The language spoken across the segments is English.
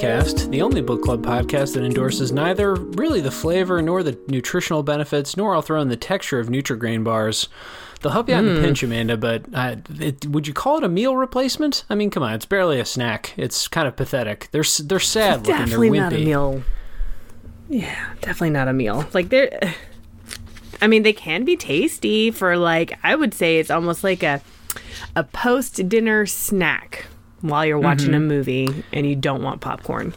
Podcast, the only book club podcast that endorses neither really the flavor nor the nutritional benefits, nor I'll throw in the texture of Nutrigrain bars. They'll help you out in a pinch, Amanda, but uh, it, would you call it a meal replacement? I mean, come on, it's barely a snack. It's kind of pathetic. They're they're sad looking. They're definitely wimpy. not a meal. Yeah, definitely not a meal. Like they're I mean, they can be tasty for like I would say it's almost like a a post dinner snack while you're watching Mm-hmm. a movie and you don't want popcorn.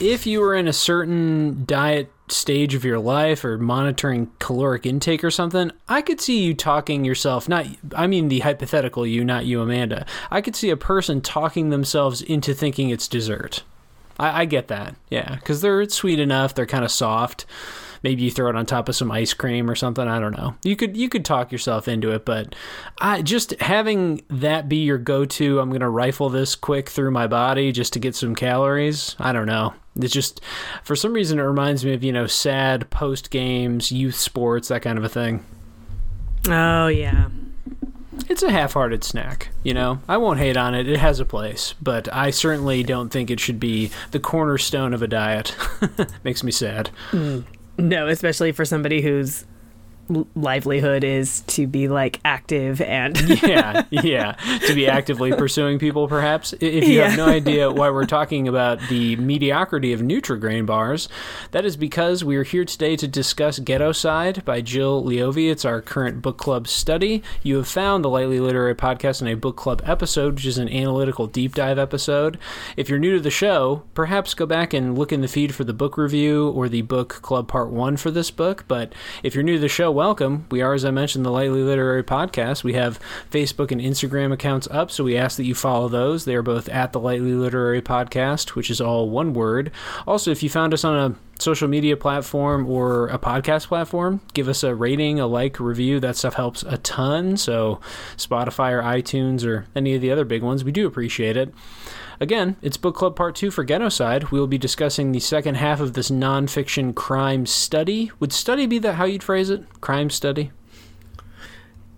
if you were in a certain diet stage of your life or monitoring caloric intake or something, I could see you talking yourself, not, I mean the hypothetical you, not you, Amanda. I could see a person talking themselves into thinking it's dessert. I, I get that. Yeah. Because they're sweet enough, they're kind of soft. Maybe you throw it on top of some ice cream or something. I don't know. You could you could talk yourself into it, but I just having that be your go-to. I'm gonna rifle this quick through my body just to get some calories. I don't know. It's just for some reason it reminds me of you know sad post games, youth sports, that kind of a thing. Oh yeah. It's a half-hearted snack, you know. I won't hate on it. It has a place, but I certainly don't think it should be the cornerstone of a diet. Makes me sad. Mm. No, especially for somebody whose l- livelihood is to be like active and yeah, yeah. To be actively pursuing people, perhaps. If you have no idea why we're talking about the mediocrity of Nutrigrain bars, that is because we are here today to discuss Ghettoside by Jill Leovy. It's our current book club study. You have found the Lightly Literary Podcast in a book club episode, which is an analytical deep dive episode. If you're new to the show, perhaps go back and look in the feed for the book review or the book club part one for this book. But if you're new to the show, welcome. We are, as I mentioned, the Lightly Literary Podcast. We have Facebook and Instagram accounts up, so we ask that you follow those. They are both at the Lightly Literary Podcast, which is all one word. Also, if you found us on a social media platform or a podcast platform, give us a rating, a like, review. That stuff helps a ton. So, Spotify or iTunes or any of the other big ones, we do appreciate it. Again, it's Book Club Part 2 for Ghettoside. We will be discussing the second half of this nonfiction crime study. Would study be that how you'd phrase it? Crime study?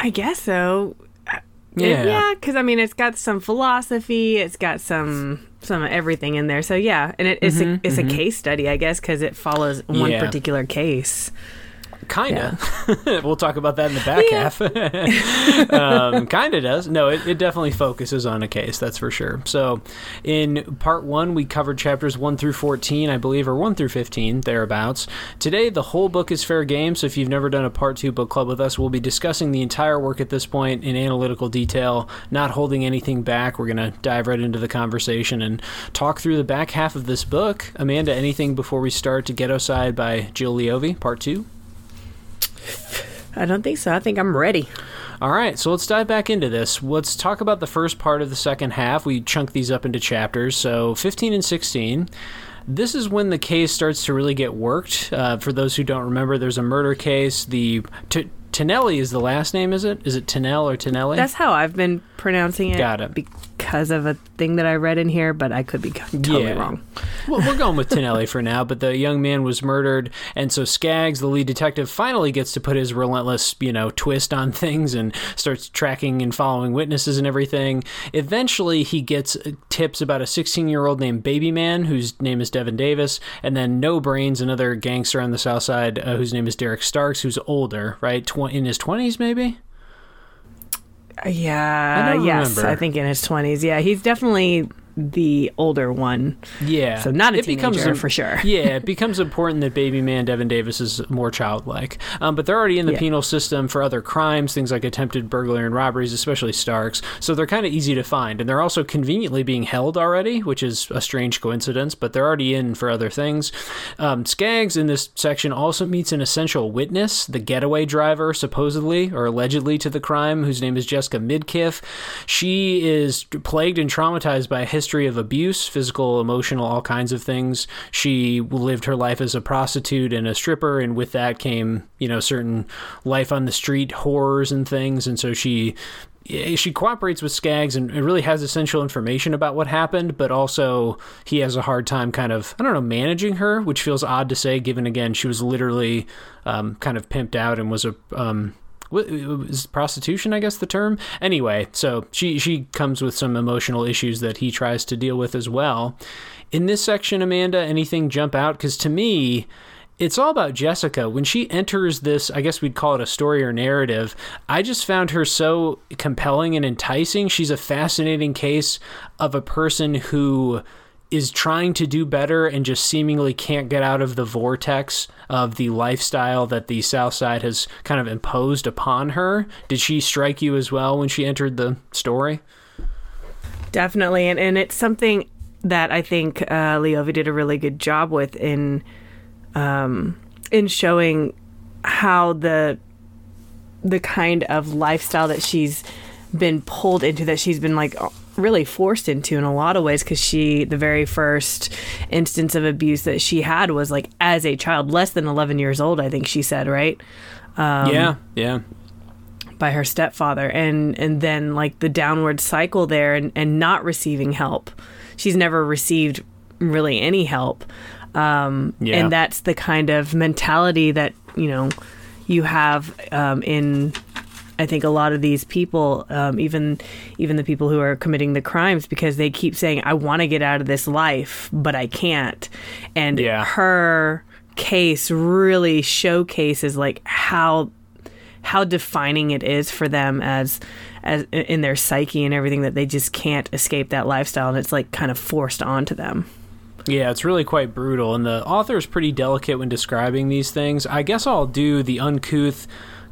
I guess so. Uh, Yeah. yeah, because I mean, it's got some philosophy, it's got some some of everything in there. So yeah, and it, it's a it's a case study, I guess, because it follows one Mm-hmm, Yeah. particular case. Kinda. we'll talk about that in the back half. um, kinda does. No, it, it definitely focuses on a case, that's for sure. So, in part one, we covered chapters 1 through 14, I believe, or 1 through 15, thereabouts. Today, the whole book is fair game, so if you've never done a part two book club with us, we'll be discussing the entire work at this point in analytical detail, not holding anything back. We're going to dive right into the conversation and talk through the back half of this book. Amanda, anything before we start to Ghettoside by Jill Leovy, part two? I don't think so. I think I'm ready. All right, so let's dive back into this. Let's talk about the first part of the second half. We chunk these up into chapters. So 15 and 16. This is when the case starts to really get worked. Uh, for those who don't remember, there's a murder case. The T- Tinelli is the last name, is it? Is it Tinell or Tinelli? That's how I've been pronouncing it. Got it. Because of a thing that I read in here, but I could be totally Yeah. wrong. well, we're going with Tinelli for now, but the young man was murdered, and so Skaggs, the lead detective, finally gets to put his relentless, you know, twist on things and starts tracking and following witnesses and everything. Eventually, he gets tips about a 16-year-old named Baby Man, whose name is Devin Davis, and then No Brains, another gangster on the South Side, uh, whose name is Derek Starks, who's older, right, Tw- in his 20s maybe. Yeah, I yes, remember. I think in his 20s. Yeah, he's definitely the older one. Yeah. So not a It teenager becomes for sure. yeah, it becomes important that baby man Devin Davis is more childlike. Um, but they're already in the Yeah. penal system for other crimes, things like attempted burglary and robberies, especially Starks. So they're kind of easy to find. And they're also conveniently being held already, which is a strange coincidence, but they're already in for other things. Um, Skaggs in this section also meets an essential witness, the getaway driver, supposedly or allegedly to the crime, whose name is Jessica Midkiff. She is plagued and traumatized by a history of abuse, physical, emotional, all kinds of things. She lived her life as a prostitute and a stripper, and with that came, you know, certain life on the street horrors and things. And so she she cooperates with Skaggs and really has essential information about what happened, but also he has a hard time kind of, I don't know, managing her, which feels odd to say, given again, she was literally um, kind of pimped out and was a. Um, what is prostitution i guess the term anyway so she she comes with some emotional issues that he tries to deal with as well in this section, Amanda, anything jump out? Because to me, it's all about Jessica. When she enters this, I guess we'd call it a story or narrative, I just found her so compelling and enticing. She's a fascinating case of a person who is trying to do better and just seemingly can't get out of the vortex of the lifestyle that the South Side has kind of imposed upon her. Did she strike you as well when she entered the story? Definitely, and and it's something that I think uh, Leovy did a really good job with in um, in showing how the the kind of lifestyle that she's been pulled into that she's been like really forced into in a lot of ways because she the very first instance of abuse that she had was like as a child less than 11 years old i think she said right? Um, yeah yeah. by her stepfather. And and then like the downward cycle there and, and not receiving help. She's never received really any help. Um, yeah. and that's the kind of mentality that you know you have um, in I think a lot of these people, um, even even the people who are committing the crimes, because they keep saying, "I want to get out of this life, but I can't," and yeah. her case really showcases like how how defining it is for them as as in their psyche and everything that they just can't escape that lifestyle and it's like kind of forced onto them. Yeah, it's really quite brutal and the author is pretty delicate when describing these things. I guess I'll do the uncouth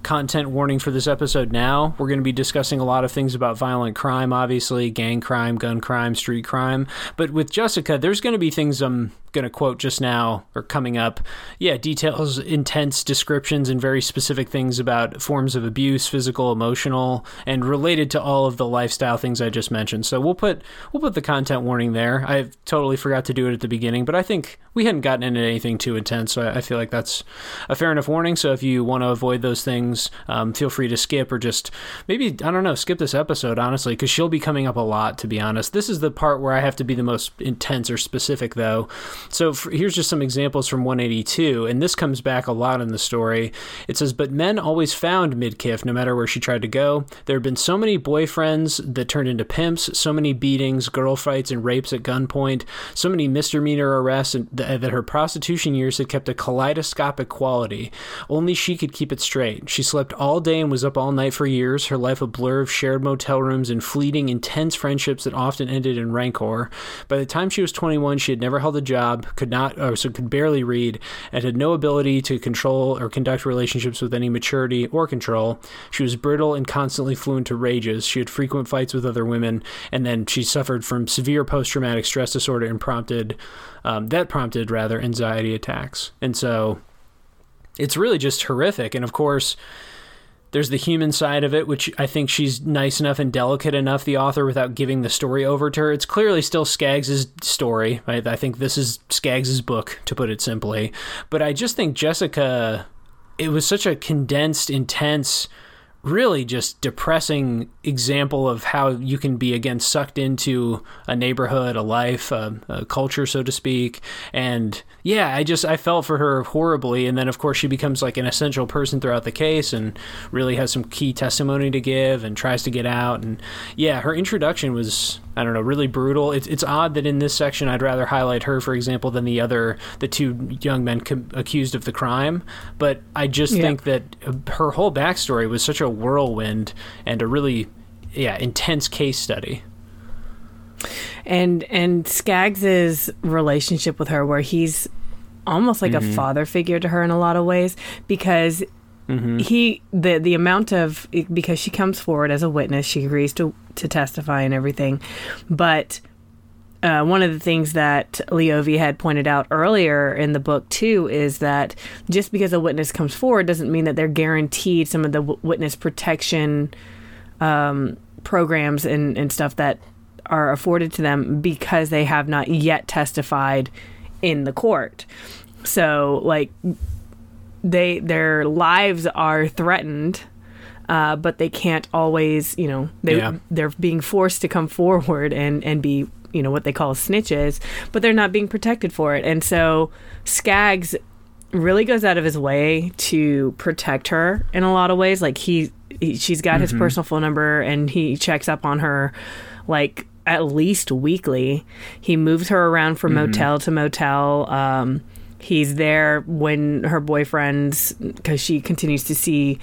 content warning for this episode now. We're going to be discussing a lot of things about violent crime, obviously, gang crime, gun crime, street crime. But with Jessica, there's going to be things I'm going to quote just now or coming up. Yeah, details, intense descriptions, and very specific things about forms of abuse, physical, emotional, and related to all of the lifestyle things I just mentioned. So we'll put we'll put the content warning there. I totally forgot to do it at the beginning, but I think we hadn't gotten into anything too intense, so I, feel like that's a fair enough warning. So if you want to avoid those things, um, feel free to skip or just maybe I don't know, skip this episode honestly, because she'll be coming up a lot. To be honest, this is the part where I have to be the most intense or specific though. So for, here's just some examples from 182, and this comes back a lot in the story. It says, But men always found Midkiff no matter where she tried to go. There have been so many boyfriends that turned into pimps, so many beatings, girl fights, and rapes at gunpoint, so many misdemeanor arrests, and th- that her prostitution years had kept a kaleidoscopic quality. Only she could keep it straight. She slept all day and was up all night for years, her life a blur of shared motel rooms and fleeting, intense friendships that often ended in rancor. By the time she was 21, she had never held a job job, could not, or so could barely read, and had no ability to control or conduct relationships with any maturity or control. She was brittle and constantly flew into rages. She had frequent fights with other women, and then she suffered from severe post-traumatic stress disorder and prompted um, that prompted rather anxiety attacks. And so, it's really just horrific. And of course there's the human side of it, which I think she's nice enough and delicate enough, the author, without giving the story over to her. It's clearly still Skaggs's story. I, I think this is Skaggs's book, to put it simply. But I just think Jessica, it was such a condensed, intense, really just depressing example of how you can be again sucked into a neighborhood, a life, a, a, culture, so to speak. And yeah, I just I felt for her horribly. And then of course she becomes like an essential person throughout the case and really has some key testimony to give and tries to get out. And yeah, her introduction was I don't know, really brutal. It's it's odd that in this section I'd rather highlight her, for example, than the other the two young men com- accused of the crime. But I just yeah. think that her whole backstory was such a whirlwind and a really yeah intense case study. And and Skaggs's relationship with her, where he's almost like mm-hmm. a father figure to her in a lot of ways, because Mm-hmm. He the the amount of because she comes forward as a witness, she agrees to to testify and everything, but. Uh, one of the things that Leovy had pointed out earlier in the book too is that just because a witness comes forward doesn't mean that they're guaranteed some of the w- witness protection um, programs and, and stuff that are afforded to them because they have not yet testified in the court. So, like, they their lives are threatened uh, but they can't always you know they yeah. they're being forced to come forward and and be you know what they call snitches but they're not being protected for it and so skaggs really goes out of his way to protect her in a lot of ways like he, he she's got mm-hmm. his personal phone number and he checks up on her like at least weekly. He moves her around from motel to motel. Um, he's there when her boyfriend's because she continues to see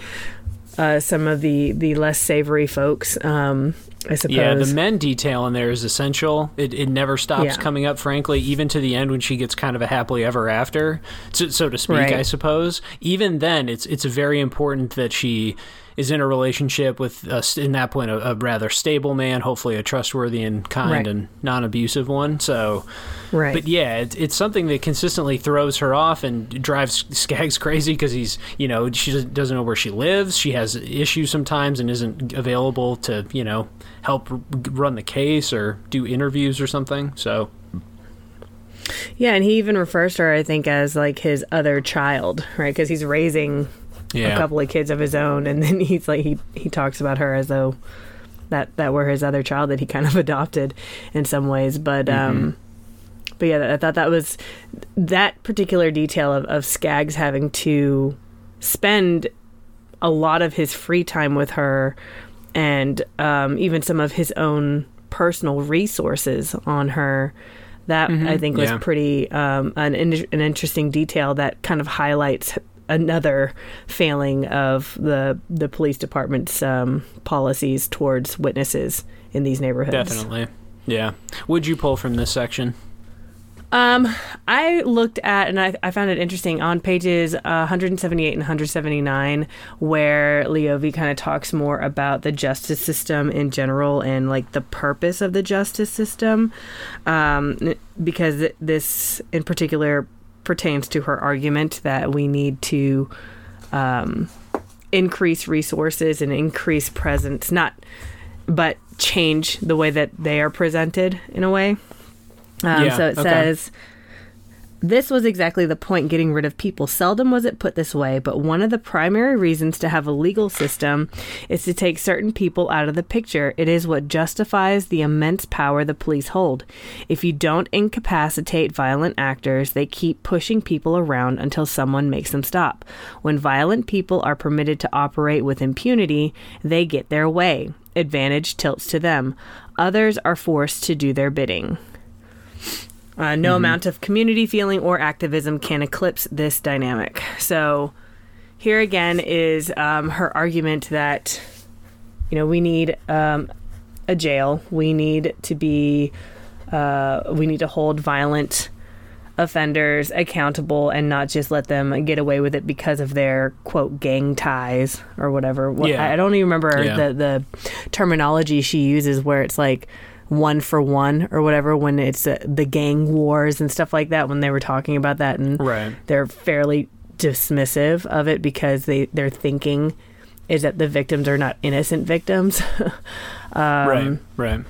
uh, some of the the less savory folks. Um, I suppose. Yeah, the men detail in there is essential. It, it never stops Yeah. coming up, frankly, even to the end when she gets kind of a happily ever after, so, so to speak, Right. I suppose. Even then, it's it's very important that she is in a relationship with, uh, in that point, a, a rather stable man, hopefully a trustworthy and kind Right. and non abusive one. So, right. but yeah, it, it's something that consistently throws her off and drives Skaggs crazy because he's, you know, she doesn't know where she lives. She has issues sometimes and isn't available to, you know, help run the case or do interviews or something. So, Yeah, and he even refers to her, I think, as like his other child, right? Because he's raising yeah. a couple of kids of his own, and then he's like he he talks about her as though that that were his other child that he kind of adopted in some ways. But um, but yeah, I thought that was that particular detail of of Skaggs having to spend a lot of his free time with her, and um, even some of his own personal resources on her. That I think was yeah. pretty um, an an interesting detail that kind of highlights another failing of the the police department's um, policies towards witnesses in these neighborhoods. Definitely. Yeah. Would you pull from this section? Um, I looked at and I, I found it interesting on pages uh, 178 and 179 where Leovy kind of talks more about the justice system in general and like the purpose of the justice system, um, because this in particular pertains to her argument that we need to um, increase resources and increase presence, not but change the way that they are presented in a way. Um, Yeah, so it okay. says, this was exactly the point getting rid of people. Seldom was it put this way, but one of the primary reasons to have a legal system is to take certain people out of the picture. It is what justifies the immense power the police hold. If you don't incapacitate violent actors, they keep pushing people around until someone makes them stop. When violent people are permitted to operate with impunity, they get their way. Advantage tilts to them. Others are forced to do their bidding. Uh, no amount of community feeling or activism can eclipse this dynamic. So, here again is um, her argument that, you know, we need um, a jail. We need to be, uh, we need to hold violent offenders accountable and not just let them get away with it because of their quote gang ties or whatever. Yeah. I I don't even remember Yeah. the the terminology she uses where it's like one for one or whatever when it's uh, the gang wars and stuff like that when they were talking about that and Right. they're fairly dismissive of it because they their thinking is that the victims are not innocent victims. right. Right.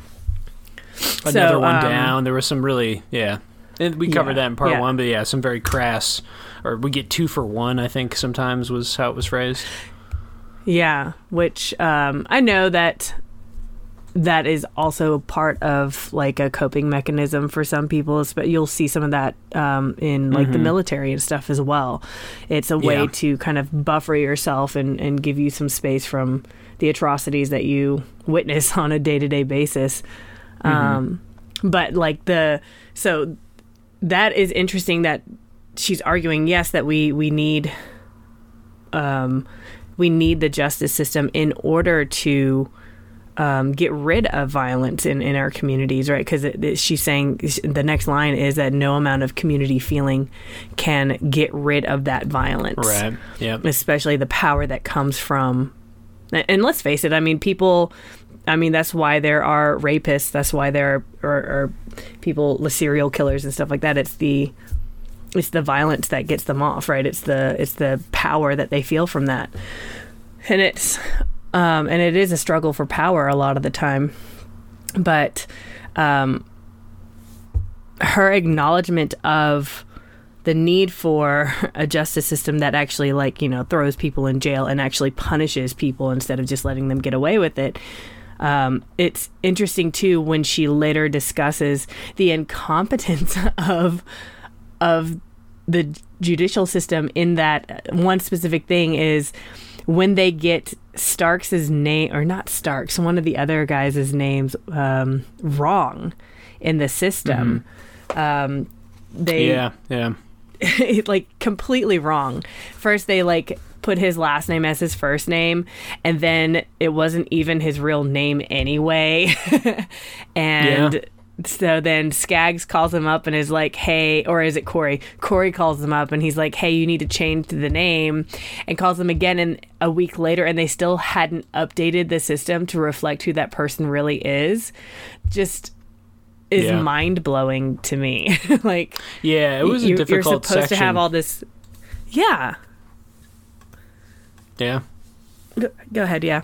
Another one um, down. There was some really, yeah. And we covered Yeah, that in part yeah. one, but yeah, some very crass, or we get two for one, I think sometimes was how it was phrased. Yeah, which um, I know that that is also part of like a coping mechanism for some people. But you'll see some of that um, in like the military and stuff as well. It's a way Yeah. to kind of buffer yourself and, and give you some space from the atrocities that you witness on a day to day basis. Um, but like the so that is interesting that she's arguing yes that we we need um, we need the justice system in order to um, get rid of violence in, in our communities, right? Because she's saying the next line is that no amount of community feeling can get rid of that violence, Right. Yeah. especially the power that comes from. And let's face it, I mean, people. I mean, that's why there are rapists. That's why there are, are, are people, serial killers and stuff like that. It's the it's the violence that gets them off, right? It's the it's the power that they feel from that, and it's um, and it is a struggle for power a lot of the time, but um, her acknowledgement of the need for a justice system that actually like you know throws people in jail and actually punishes people instead of just letting them get away with it um, it's interesting too when she later discusses the incompetence of of the judicial system in that one specific thing is when they get Starks' name, or not Starks, one of the other guys' names um, wrong in the system. Um, they Yeah, yeah. like completely wrong. First, they like put his last name as his first name, and then it wasn't even his real name anyway. and Yeah. So then Skaggs calls him up and is like, "Hey," or is it Corey? Corey calls him up and he's like, "Hey, you need to change the name," and calls him again. And a week later, and they still hadn't updated the system to reflect who that person really is. Just is Yeah. mind blowing to me. like Yeah, it was a you, difficult You're supposed section. to have all this. Yeah. yeah. Go, go ahead. Yeah.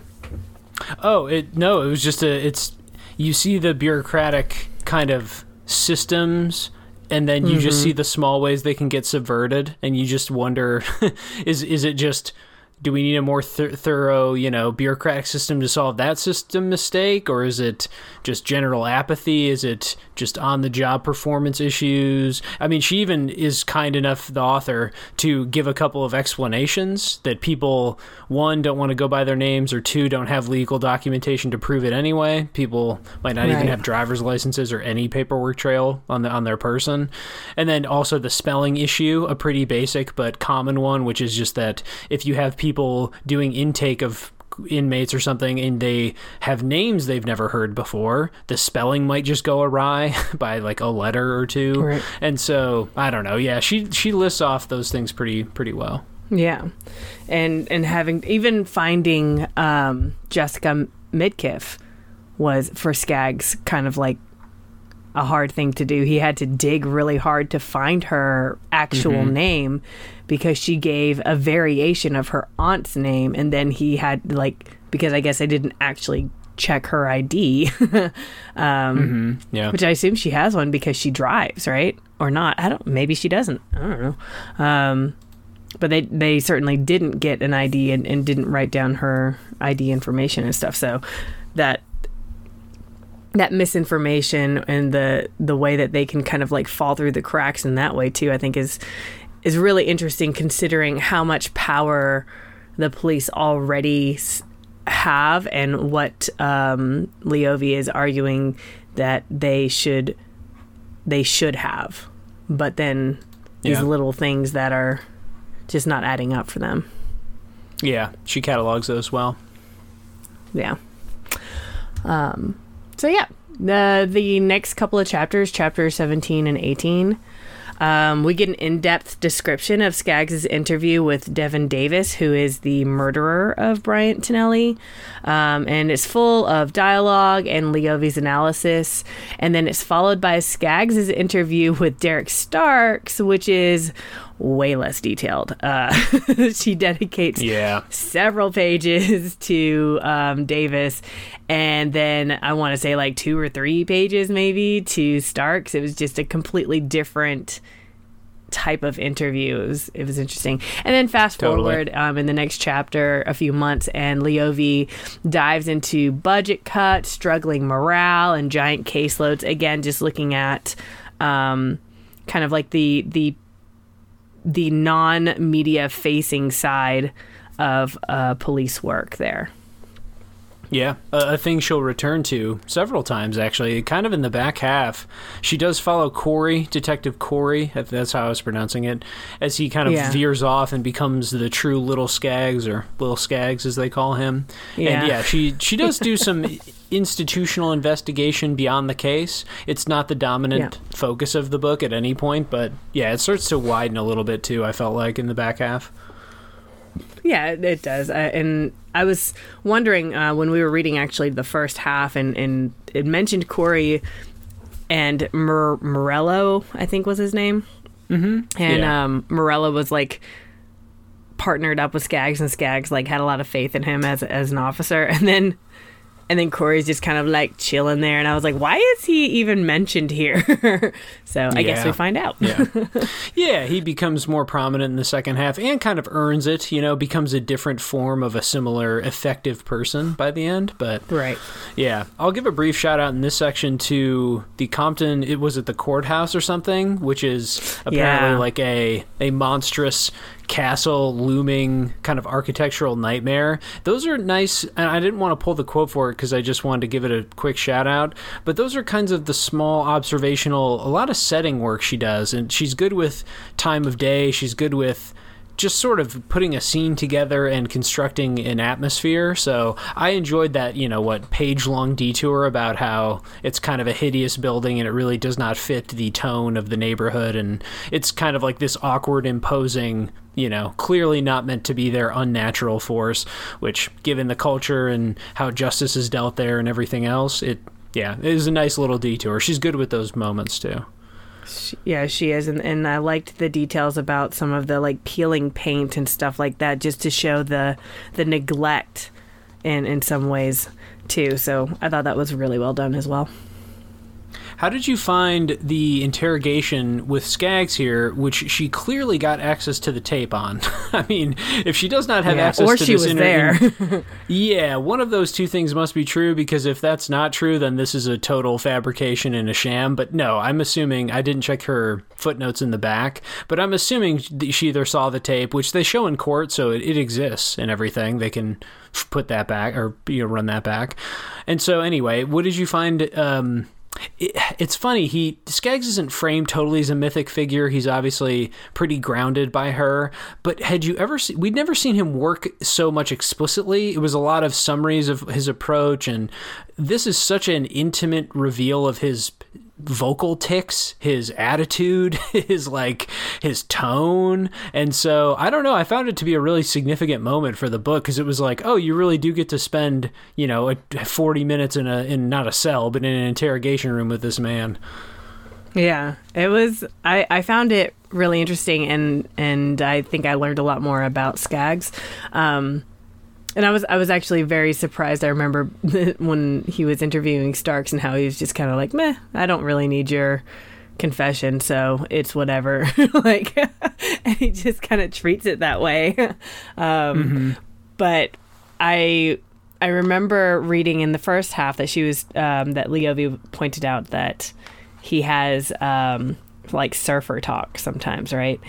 Oh, it no, it was just a it's you see the bureaucratic kind of systems and then you just mm-hmm. see the small ways they can get subverted and you just wonder is is it just do we need a more th- thorough, you know, bureaucratic system to solve that system mistake or is it just general apathy? Is it just on the job performance issues? I mean, she even is kind enough the author to give a couple of explanations that people one don't want to go by their names or two don't have legal documentation to prove it anyway. People might not even have driver's licenses or any paperwork trail on the on their person. And then also the spelling issue, a pretty basic but common one, which is just that if you have people doing intake of inmates or something and they have names they've never heard before the spelling might just go awry by like a letter or two Right. and so i don't know yeah she she lists off those things pretty pretty well Yeah. And and having even finding um, Jessica Midkiff was for Skaggs kind of like a hard thing to do. He had to dig really hard to find her actual name because she gave a variation of her aunt's name and then he had like because I guess I didn't actually check her ID. um yeah which I assume she has one because she drives, right? Or not? I don't. Maybe she doesn't. I don't know. Um, but they they certainly didn't get an ID and, and didn't write down her ID information and stuff. So that that misinformation and the the way that they can kind of like fall through the cracks in that way too, I think is is really interesting considering how much power the police already have and what um, Leovy is arguing that they should they should have, but then these Yeah. little things that are just not adding up for them. yeah she catalogs those well Yeah. Um, so yeah, the the next couple of chapters, chapter seventeen and eighteen, um, we get an in-depth description of Skaggs' interview with Devin Davis, who is the murderer of Bryant Tinelli, um, and it's full of dialogue and Leovy's analysis, and then it's followed by Skaggs' interview with Derek Starks, which is way less detailed. Uh, she dedicates yeah several pages to um, Davis, and then I want to say like two or three pages maybe to Starks. It was just a completely different type of interview. It was it was interesting. And then fast Totally. forward um, in the next chapter, a few months, and Leovy dives into budget cuts, struggling morale, and giant caseloads. Again, just looking at um, kind of like the the the non-media facing side of uh, police work there. Yeah, a, a thing she'll return to several times actually. Kind of in the back half, she does follow Corey, Detective Corey, if that's how I was pronouncing it, as he kind of Yeah. veers off and becomes the true Little Skaggs or Little Skaggs as they call him. Yeah. And yeah, she she does do some institutional investigation beyond the case. It's not the dominant focus of the book at any point, but yeah, it starts to widen a little bit too. I felt like in the back half. Yeah, it, it does. I, and I was wondering uh, when we were reading actually the first half, and, and it mentioned Corey and Mor- Morello, I think was his name. Mm-hmm. And Yeah. um, Morello was like partnered up with Skaggs, and Skaggs like had a lot of faith in him as as an officer. And then and then Corey's just kind of like chilling there, and I was like, why is he even mentioned here? so I guess Yeah. we find out. Yeah. yeah, he becomes more prominent in the second half and kind of earns it, you know, becomes a different form of a similar effective person by the end. But right. yeah, I'll give a brief shout out in this section to the Compton, it was at the courthouse or something, which is apparently Yeah. like a, a monstrous castle looming kind of architectural nightmare. Those are nice, and I didn't want to pull the quote for it because I just wanted to give it a quick shout out. But those are kinds of the small observational, a lot of setting work she does, and she's good with time of day. She's good with just sort of putting a scene together and constructing an atmosphere. So I enjoyed that, you know, what page long detour about how it's kind of a hideous building and it really does not fit the tone of the neighborhood. And it's kind of like this awkward, imposing, you know, clearly not meant to be their unnatural force, which, given the culture and how justice is dealt there and everything else, it, yeah, it is a nice little detour. She's good with those moments too. Yeah, she is, and and I liked the details about some of the like peeling paint and stuff like that, just to show the the neglect in in some ways too. So I thought that was really well done as well. How did you find the interrogation with Skaggs here, which she clearly got access to the tape on? I mean, if she does not have Yeah, access or to she this was inter- there. yeah, one of those two things must be true because if that's not true, then this is a total fabrication and a sham. But no, I'm assuming I didn't check her footnotes in the back, but I'm assuming she either saw the tape, which they show in court, so it, it exists and everything. They can put that back or you know run that back. And so anyway, what did you find? Um, it, it's funny he skaggs isn't framed totally as a mythic figure. He's obviously pretty grounded by her. But had you ever seen we'd never seen him work so much explicitly. It was a lot of summaries of his approach. And this is such an intimate reveal of his vocal ticks his attitude his like his tone and so i don't know i found it to be a really significant moment for the book because it was like oh you really do get to spend you know 40 minutes in a in not a cell but in an interrogation room with this man Yeah, it was. I I found it really interesting, and and I think I learned a lot more about Skaggs. Um, and I was I was actually very surprised. I remember when he was interviewing Starks and how he was just kind of like, "Meh, I don't really need your confession, so it's whatever." like, and he just kind of treats it that way. um, But I I remember reading in the first half that she was um, that Leovy pointed out that he has um, like surfer talk sometimes, right?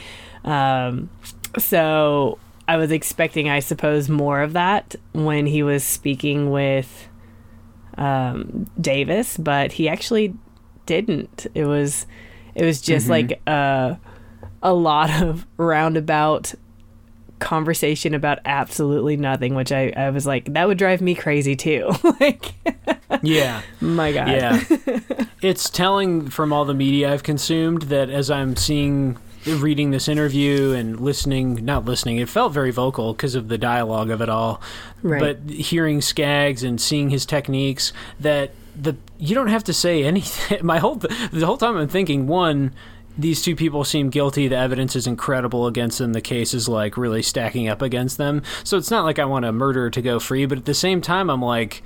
Um, so I was expecting, I suppose, more of that when he was speaking with um, Davis, but he actually didn't. It was it was just like a a lot of roundabout conversation about absolutely nothing, which I, I was like, that would drive me crazy too. like, yeah my God. yeah it's telling from all the media i've consumed that as i'm seeing reading this interview and listening not listening it felt very vocal because of the dialogue of it all Right. but hearing skaggs and seeing his techniques that the you don't have to say anything my whole the whole time i'm thinking one these two people seem guilty the evidence is incredible against them the case is like really stacking up against them so it's not like i want a murderer to go free but at the same time i'm like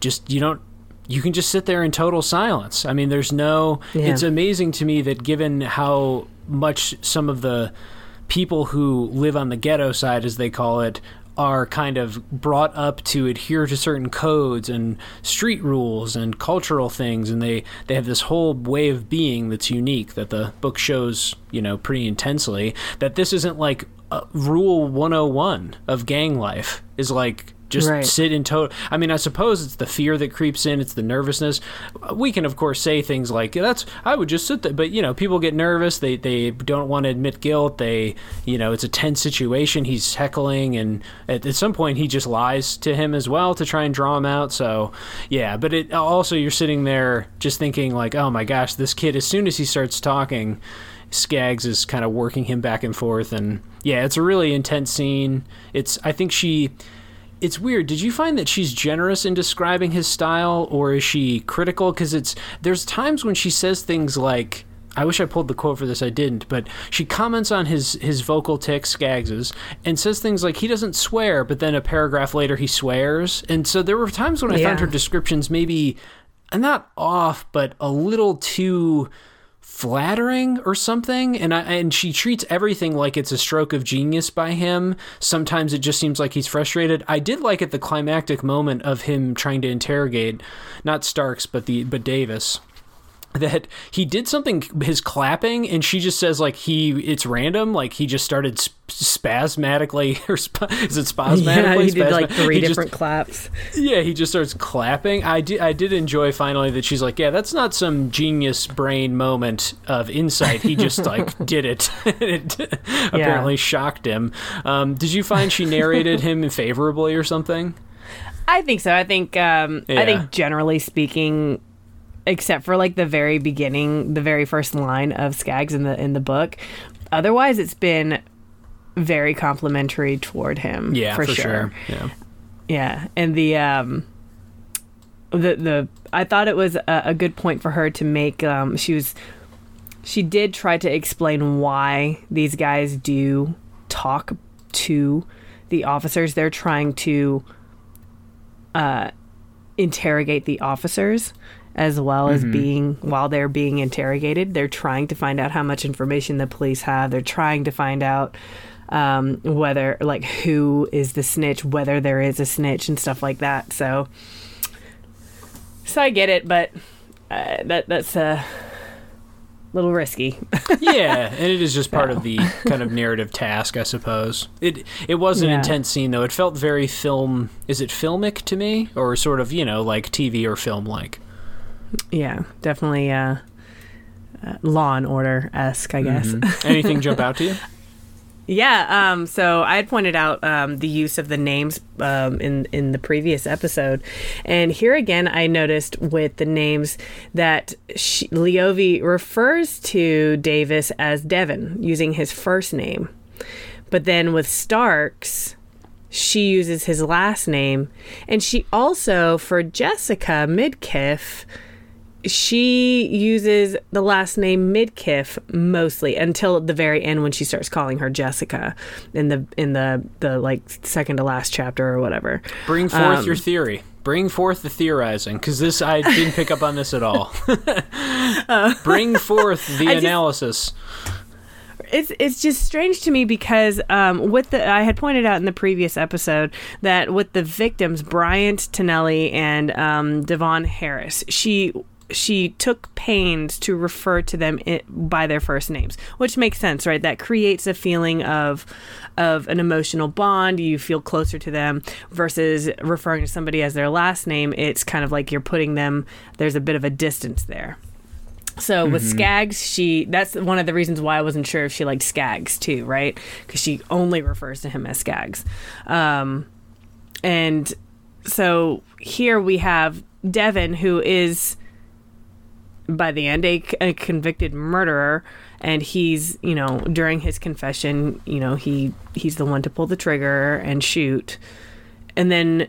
just you don't you can just sit there in total silence. I mean, there's no. Yeah. It's amazing to me that given how much some of the people who live on the ghetto side, as they call it, are kind of brought up to adhere to certain codes and street rules and cultural things, and they they have this whole way of being that's unique that the book shows, you know, pretty intensely. That this isn't like uh, rule 101 of gang life is like just Right. sit in total. I mean, I suppose it's the fear that creeps in. It's the nervousness. We can, of course, say things like "That's I would just sit there," but you know, people get nervous. They they don't want to admit guilt. They you know, it's a tense situation. He's heckling, and at, at some point, he just lies to him as well to try and draw him out. So yeah, but it also you're sitting there just thinking like, oh my gosh, this kid. As soon as he starts talking. Skaggs is kind of working him back and forth and yeah, it's a really intense scene. It's I think she it's weird. Did you find that she's generous in describing his style or is she critical cuz it's there's times when she says things like I wish I pulled the quote for this. I didn't, but she comments on his his vocal tics, Skaggs's, and says things like he doesn't swear, but then a paragraph later he swears. And so there were times when I Yeah. found her descriptions maybe not off, but a little too flattering or something and I, and she treats everything like it's a stroke of genius by him. Sometimes it just seems like he's frustrated. I did like at the climactic moment of him trying to interrogate not starks but the but davis that he did something his clapping and she just says like he it's random like he just started sp- spasmodically or sp- is it spasmodically Yeah, he did like three he just- different claps. yeah, he just starts clapping. I did, I did enjoy finally that she's like, yeah, that's not some genius brain moment of insight. He just like did it. it apparently shocked him. Um, did you find she narrated him favorably or something? I think so. I think um I think generally speaking except for like the very beginning, the very first line of Skaggs in the in the book, otherwise it's been very complimentary toward him. Yeah, for, for, sure. sure. Yeah. Yeah, and the um, the the I thought it was a, a good point for her to make. Um, she was she did try to explain why these guys do talk to the officers. They're trying to uh, interrogate the officers as well as being while they're being interrogated. They're trying to find out how much information the police have. They're trying to find out um, whether like who is the snitch, whether there is a snitch, and stuff like that. So, so I get it, but uh, that that's a little risky. yeah, and it is just part of the kind of narrative task, I suppose. It it was an Yeah. intense scene though. It felt very film. Is it filmic to me, or sort of you know like TV or film like? Yeah, definitely uh, uh, Law and Order esque, I guess. Mm-hmm. Anything jump out to you? Yeah, um, so I had pointed out um, the use of the names um, in in the previous episode, and here again I noticed with the names that she, Leovy refers to Davis as Devin using his first name, but then with Starks, she uses his last name, and she also for Jessica Midkiff she uses the last name Midkiff mostly until the very end when she starts calling her Jessica in the in the the like second to last chapter or whatever. Bring forth Um, your theory. Bring forth the theorizing, because this I didn't pick up on this at all. Bring forth the I just- analysis. It's it's just strange to me because um, with the I had pointed out in the previous episode that with the victims Bryant Tonelli and um, Devon Harris, she she took pains to refer to them by their first names, which makes sense, right? That creates a feeling of of an emotional bond. You feel closer to them versus referring to somebody as their last name. It's kind of like you're putting them. There's a bit of a distance there. So with Skaggs, she that's one of the reasons why I wasn't sure if she liked Skaggs too, right? Because she only refers to him as Skaggs. Um, and so here we have Devin, who is by the end a, a convicted murderer, and he's you know during his confession, you know he he's the one to pull the trigger and shoot, and then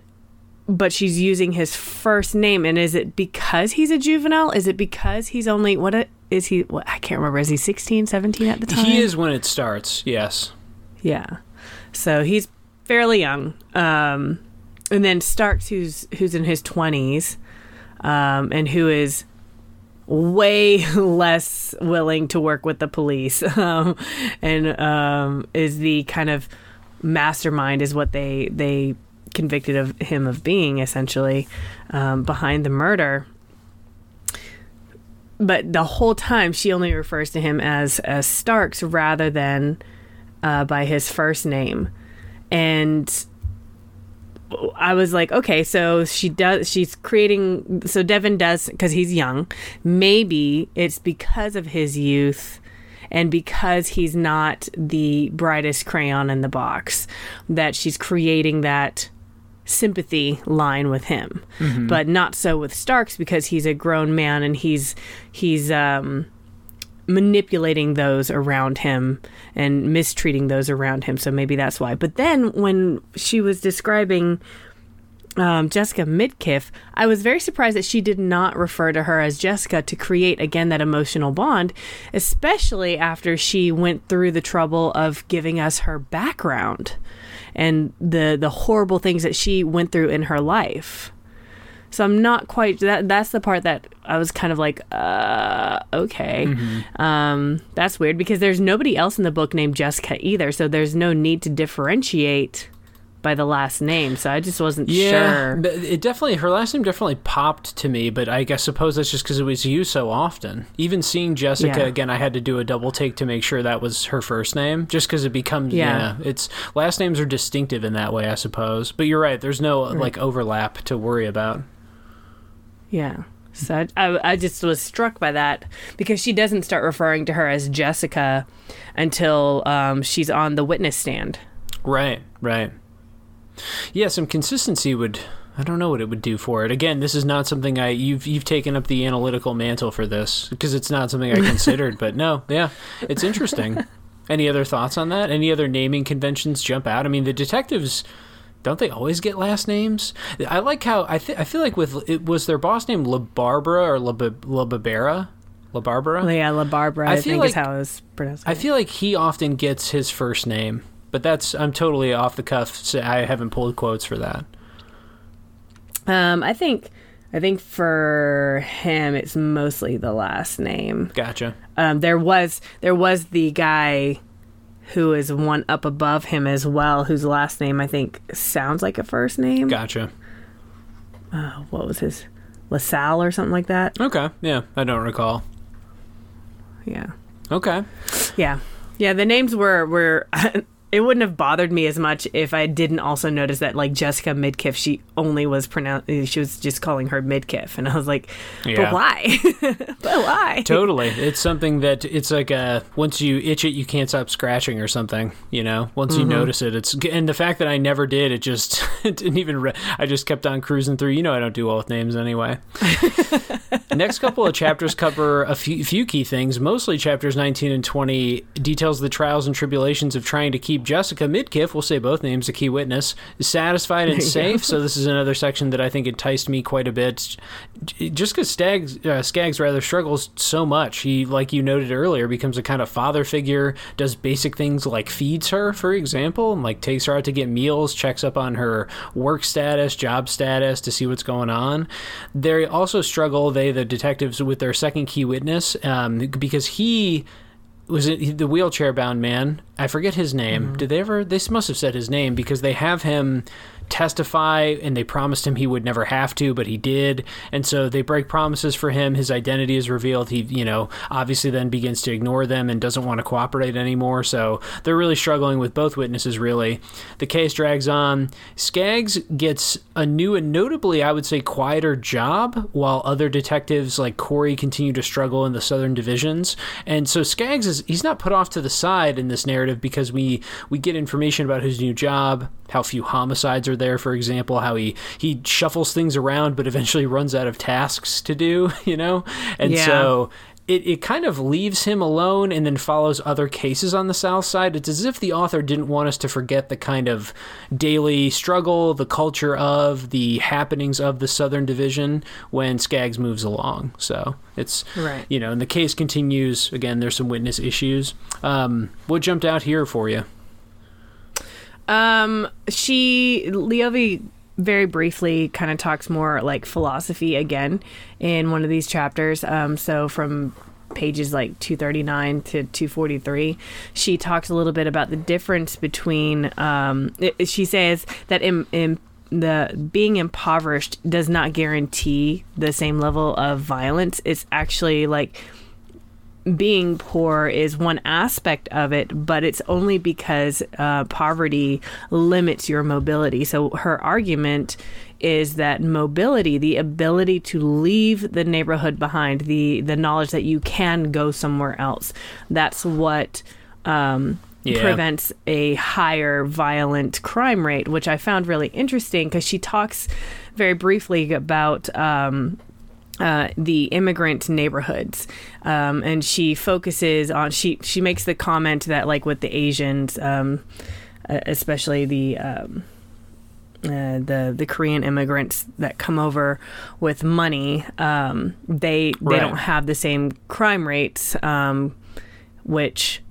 but she's using his first name and is it because he's a juvenile? Is it because he's only what a, is he what, i can't remember. Is he 16 17 at the time? He is when it starts. Yes. yeah. So he's fairly young. Um and then starks who's who's in his 20s um and who is way less willing to work with the police. Um, and um, is the kind of mastermind is what they they convicted of him of being essentially um, behind the murder. But the whole time she only refers to him as as starks rather than uh, by his first name. And I was like, okay, so she does, she's creating, so Devin does, because he's young, maybe it's because of his youth and because he's not the brightest crayon in the box that she's creating that sympathy line with him. But not so with Starks because he's a grown man and he's, he's, um, manipulating those around him and mistreating those around him. So maybe that's why. But then when she was describing um, Jessica Midkiff, I was very surprised that she did not refer to her as Jessica to create again that emotional bond, especially after she went through the trouble of giving us her background and the the horrible things that she went through in her life. So I'm not quite that. That's the part that I was kind of like, uh, okay, um, that's weird because there's nobody else in the book named Jessica either. So there's no need to differentiate by the last name. So I just wasn't sure. but it definitely her last name definitely popped to me, but I guess suppose that's just because it was used so often. Even seeing Jessica Yeah. again, I had to do a double take to make sure that was her first name, just because it becomes Yeah. yeah. It's last names are distinctive in that way, I suppose. But you're right. There's no like overlap to worry about. Yeah. So I, I, just was struck by that because she doesn't start referring to her as Jessica until um, she's on the witness stand. Right, right. Yeah, some consistency would. I don't know what it would do for it. Again, this is not something I you've you've taken up the analytical mantle for this because it's not something I considered. but no, yeah, it's interesting. Any other thoughts on that? Any other naming conventions jump out? I mean, the detectives don't they always get last names? I like how I th- I feel like with it was their boss name La Barbara or La, Ba- La Barbera, La Barbara. Yeah, La Barbara, I I, feel think is like- how it was pronounced. I feel like he often gets his first name, but that's I'm totally off the cuff. So I haven't pulled quotes for that. um, I think I think for him it's mostly the last name. Gotcha. Um, there was there was the guy who is one up above him as well, whose last name I think sounds like a first name. Gotcha. Oh, what was his LaSalle or something like that? Okay. Yeah, I don't recall. Yeah. Okay. Yeah. Yeah, the names were were it wouldn't have bothered me as much if I didn't also notice that like Jessica Midkiff she only was pronounced she was just calling her Midkiff and I was like Yeah. but why? but why? Totally. It's something that it's like a once you itch it, you can't stop scratching or something. You know, once you mm-hmm. notice it, it's and the fact that I never did, it just it didn't even. Re- I just kept on cruising through. You know, I don't do well with names anyway. Next couple of chapters cover a few, few key things. Mostly chapters 19 and 20 details the trials and tribulations of trying to keep Jessica Midkiff, we'll say both names, a key witness, satisfied and safe. So this is another section that I think enticed me quite a bit. Just because Staggs, uh, Skaggs rather struggles so much. He, like you noted earlier, becomes a kind of father figure, does basic things like feeds her, for example, and like takes her out to get meals, checks up on her work status, job status to see what's going on. They also struggle, they, the detectives, with their second key witness um, because he was it the wheelchair bound man? I forget his name. Mm-hmm. Did they ever they must have said his name because they have him testify and they promised him he would never have to but he did. And so they break promises for him. His identity is revealed. He you know obviously then begins to ignore them and doesn't want to cooperate anymore. So they're really struggling with both witnesses really. The case drags on. Skaggs gets a new and notably i would say quieter job while other detectives like corey continue to struggle in the southern divisions. And so skaggs is he's not put off to the side in this narrative because we we get information about his new job how few homicides are there for example how he he shuffles things around but eventually runs out of tasks to do you know and Yeah. so it, it kind of leaves him alone and then follows other cases on the south side. It's as if the author didn't want us to forget the kind of daily struggle, the culture of, the happenings of the southern division when Skaggs moves along. So it's, Right. you know, and the case continues. Again, there's some witness issues. Um, what jumped out here for you? Um, she Leovy very briefly kind of talks more like philosophy again in one of these chapters. Um, so from pages like 239 to 243 she talks a little bit about the difference between um, it- she says that in, in the being impoverished does not guarantee the same level of violence it's actually like being poor is one aspect of it, but it's only because uh, poverty limits your mobility. So her argument is that mobility, the ability to leave the neighborhood behind, the the knowledge that you can go somewhere else, that's what um, Yeah. prevents a higher violent crime rate, which I found really interesting because she talks very briefly about. Um, uh, the immigrant neighborhoods, um, and she focuses on she she makes the comment that like with the Asians, um, especially the um, uh, the the Korean immigrants that come over with money, um, they they Right. don't have the same crime rates, um, which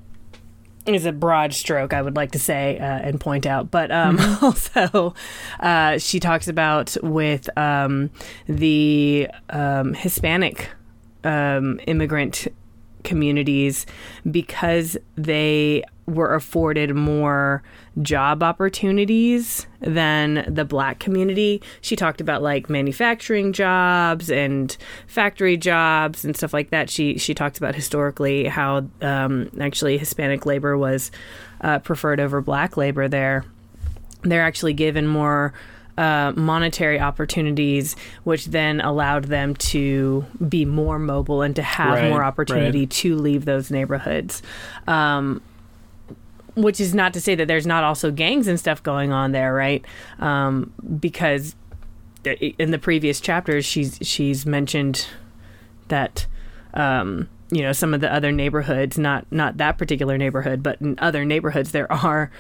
is a broad stroke, I would like to say uh, and point out. But um, also, uh, she talks about with um, the um, Hispanic um, immigrant communities because they were afforded more job opportunities than the black community. She talked about like manufacturing jobs and factory jobs and stuff like that. She she talked about historically how um, actually Hispanic labor was uh, preferred over black labor there. They're actually given more uh, monetary opportunities, which then allowed them to be more mobile and to have Right, more opportunity right. to leave those neighborhoods. Um, which is not to say that there's not also gangs and stuff going on there, right? Um, because in the previous chapters, she's she's mentioned that um, you know some of the other neighborhoods, not not that particular neighborhood, but in other neighborhoods, there are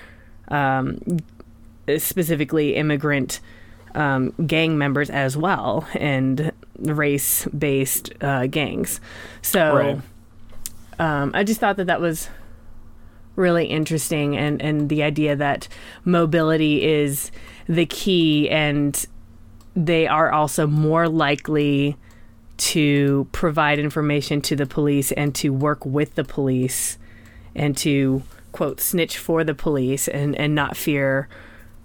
um, specifically immigrant um, gang members as well, and race based uh, gangs. So Right. um, I just thought that that was really interesting and and the idea that mobility is the key and they are also more likely to provide information to the police and to work with the police and to quote snitch for the police and and not fear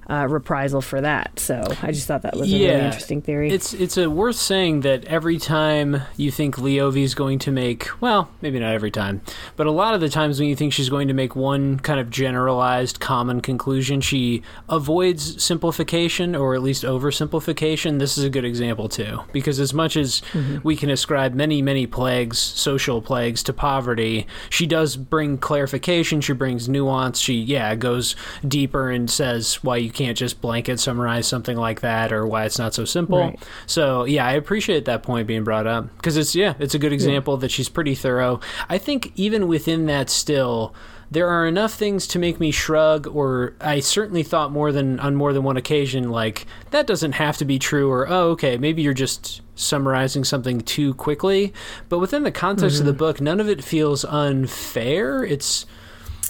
uh, reprisal for that. So I just thought that was a really interesting theory. It's it's a worth saying that every time you think Leovy's going to make well, maybe not every time, but a lot of the times when you think she's going to make one kind of generalized common conclusion, she avoids simplification or at least oversimplification. This is a good example too, because as much as we can ascribe many many plagues, social plagues to poverty, she does bring clarification, she brings nuance, she yeah, goes deeper and says why you can't just blanket summarize something like that or why it's not so simple. Right. So yeah, I appreciate that point being brought up because it's yeah, it's a good example that she's pretty thorough. I think even within that, still there are enough things to make me shrug, or I certainly thought more than on more than one occasion, like that doesn't have to be true, or oh okay, maybe you're just summarizing something too quickly. But within the context of the mm-hmm. book, none of it feels unfair. It's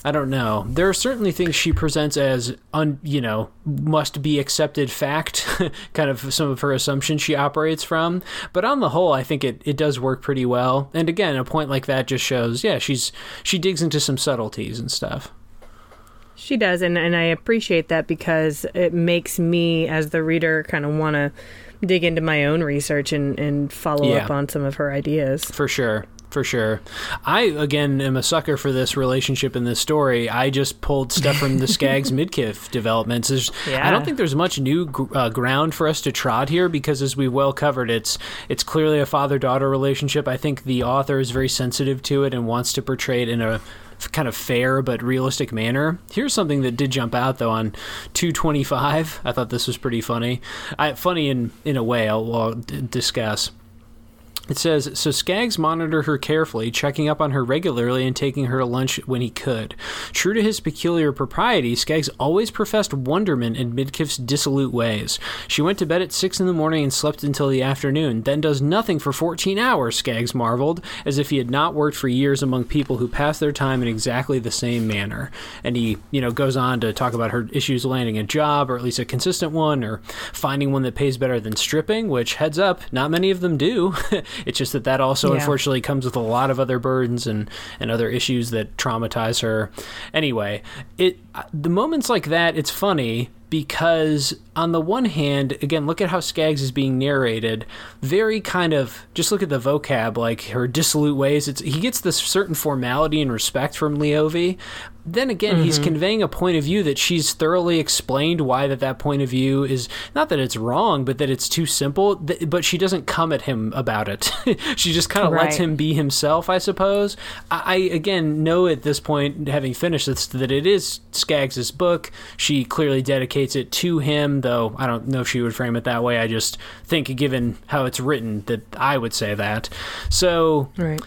I don't know. There are certainly things she presents as un, you know, must be accepted fact, kind of some of her assumptions she operates from. But on the whole, I think it, it does work pretty well. And again, a point like that just shows, yeah, she's she digs into some subtleties and stuff. She does, and, and I appreciate that because it makes me, as the reader, kind of want to dig into my own research and, and follow Yeah. up on some of her ideas. For sure. For sure. I, again, am a sucker for this relationship in this story. I just pulled stuff from the Skaggs Midkiff developments. There's, I don't think there's much new gr- uh, ground for us to trot here because, as we've well covered, it's it's clearly a father daughter relationship. I think the author is very sensitive to it and wants to portray it in a kind of fair but realistic manner. Here's something that did jump out though on 225. I thought this was pretty funny. I, funny in in a way. I'll, I'll d- discuss. It says, so Skaggs monitored her carefully, checking up on her regularly and taking her to lunch when he could. True to his peculiar propriety, Skaggs always professed wonderment in Midkiff's dissolute ways. She went to bed at six in the morning and slept until the afternoon, then does nothing for 14 hours, Skaggs marveled, as if he had not worked for years among people who pass their time in exactly the same manner. And he, you know, goes on to talk about her issues landing a job, or at least a consistent one, or finding one that pays better than stripping, which, heads up, not many of them do. it's just that that also, Yeah. unfortunately, comes with a lot of other burdens and, and other issues that traumatize her. Anyway, it uh, the moments like that, it's funny because on the one hand, again, look at how Skaggs is being narrated. Very kind of just look at the vocab, like her dissolute ways. It's he gets this certain formality and respect from Leovy. Then again, he's mm-hmm. conveying a point of view that she's thoroughly explained why that that point of view is not that it's wrong, but that it's too simple. th- But she doesn't come at him about it. she just kind of lets him be himself, I suppose. I, I again know at this point, having finished this, that it is Skaggs's book. She clearly dedicates it to him, though I don't know if she would frame it that way. I just think, given how it's written, that I would say that. So Right.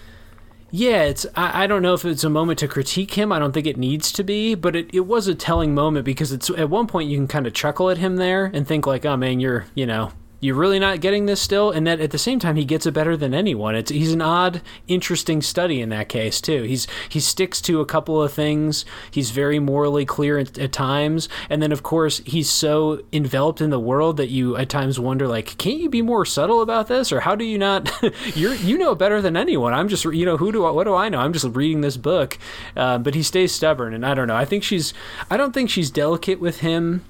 Yeah, it's. I, I don't know if it's a moment to critique him. I don't think it needs to be, but it, it was a telling moment because it's at one point you can kind of chuckle at him there and think like, oh man, you're you know you're really not getting this still and that at the same time he gets it better than anyone. It's he's an odd interesting study in that case too. He's he sticks to a couple of things. He's very morally clear at, at times. And then of course he's so enveloped in the world that you at times wonder like can't you be more subtle about this? Or how do you not you're you know better than anyone. I'm just you know who do I, what do i know? I'm just reading this book. Uh, but he stays stubborn and i don't know. I think she's i don't think she's delicate with him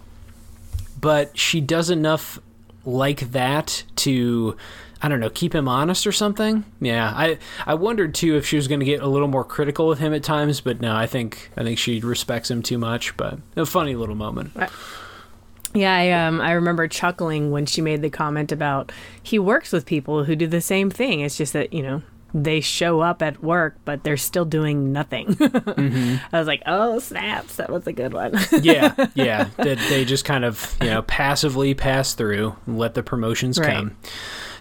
but she does enough like that to I don't know, keep him honest or something. Yeah, I I wondered too if she was going to get a little more critical with him at times, but no, I think I think she respects him too much. But a funny little moment. Yeah, I um I remember chuckling when she made the comment about he works with people who do the same thing. It's just that you know they show up at work, but they're still doing nothing. mm-hmm. I was like, oh, snaps. That was a good one. yeah, yeah. That they just kind of, you know, passively pass through and let the promotions right. come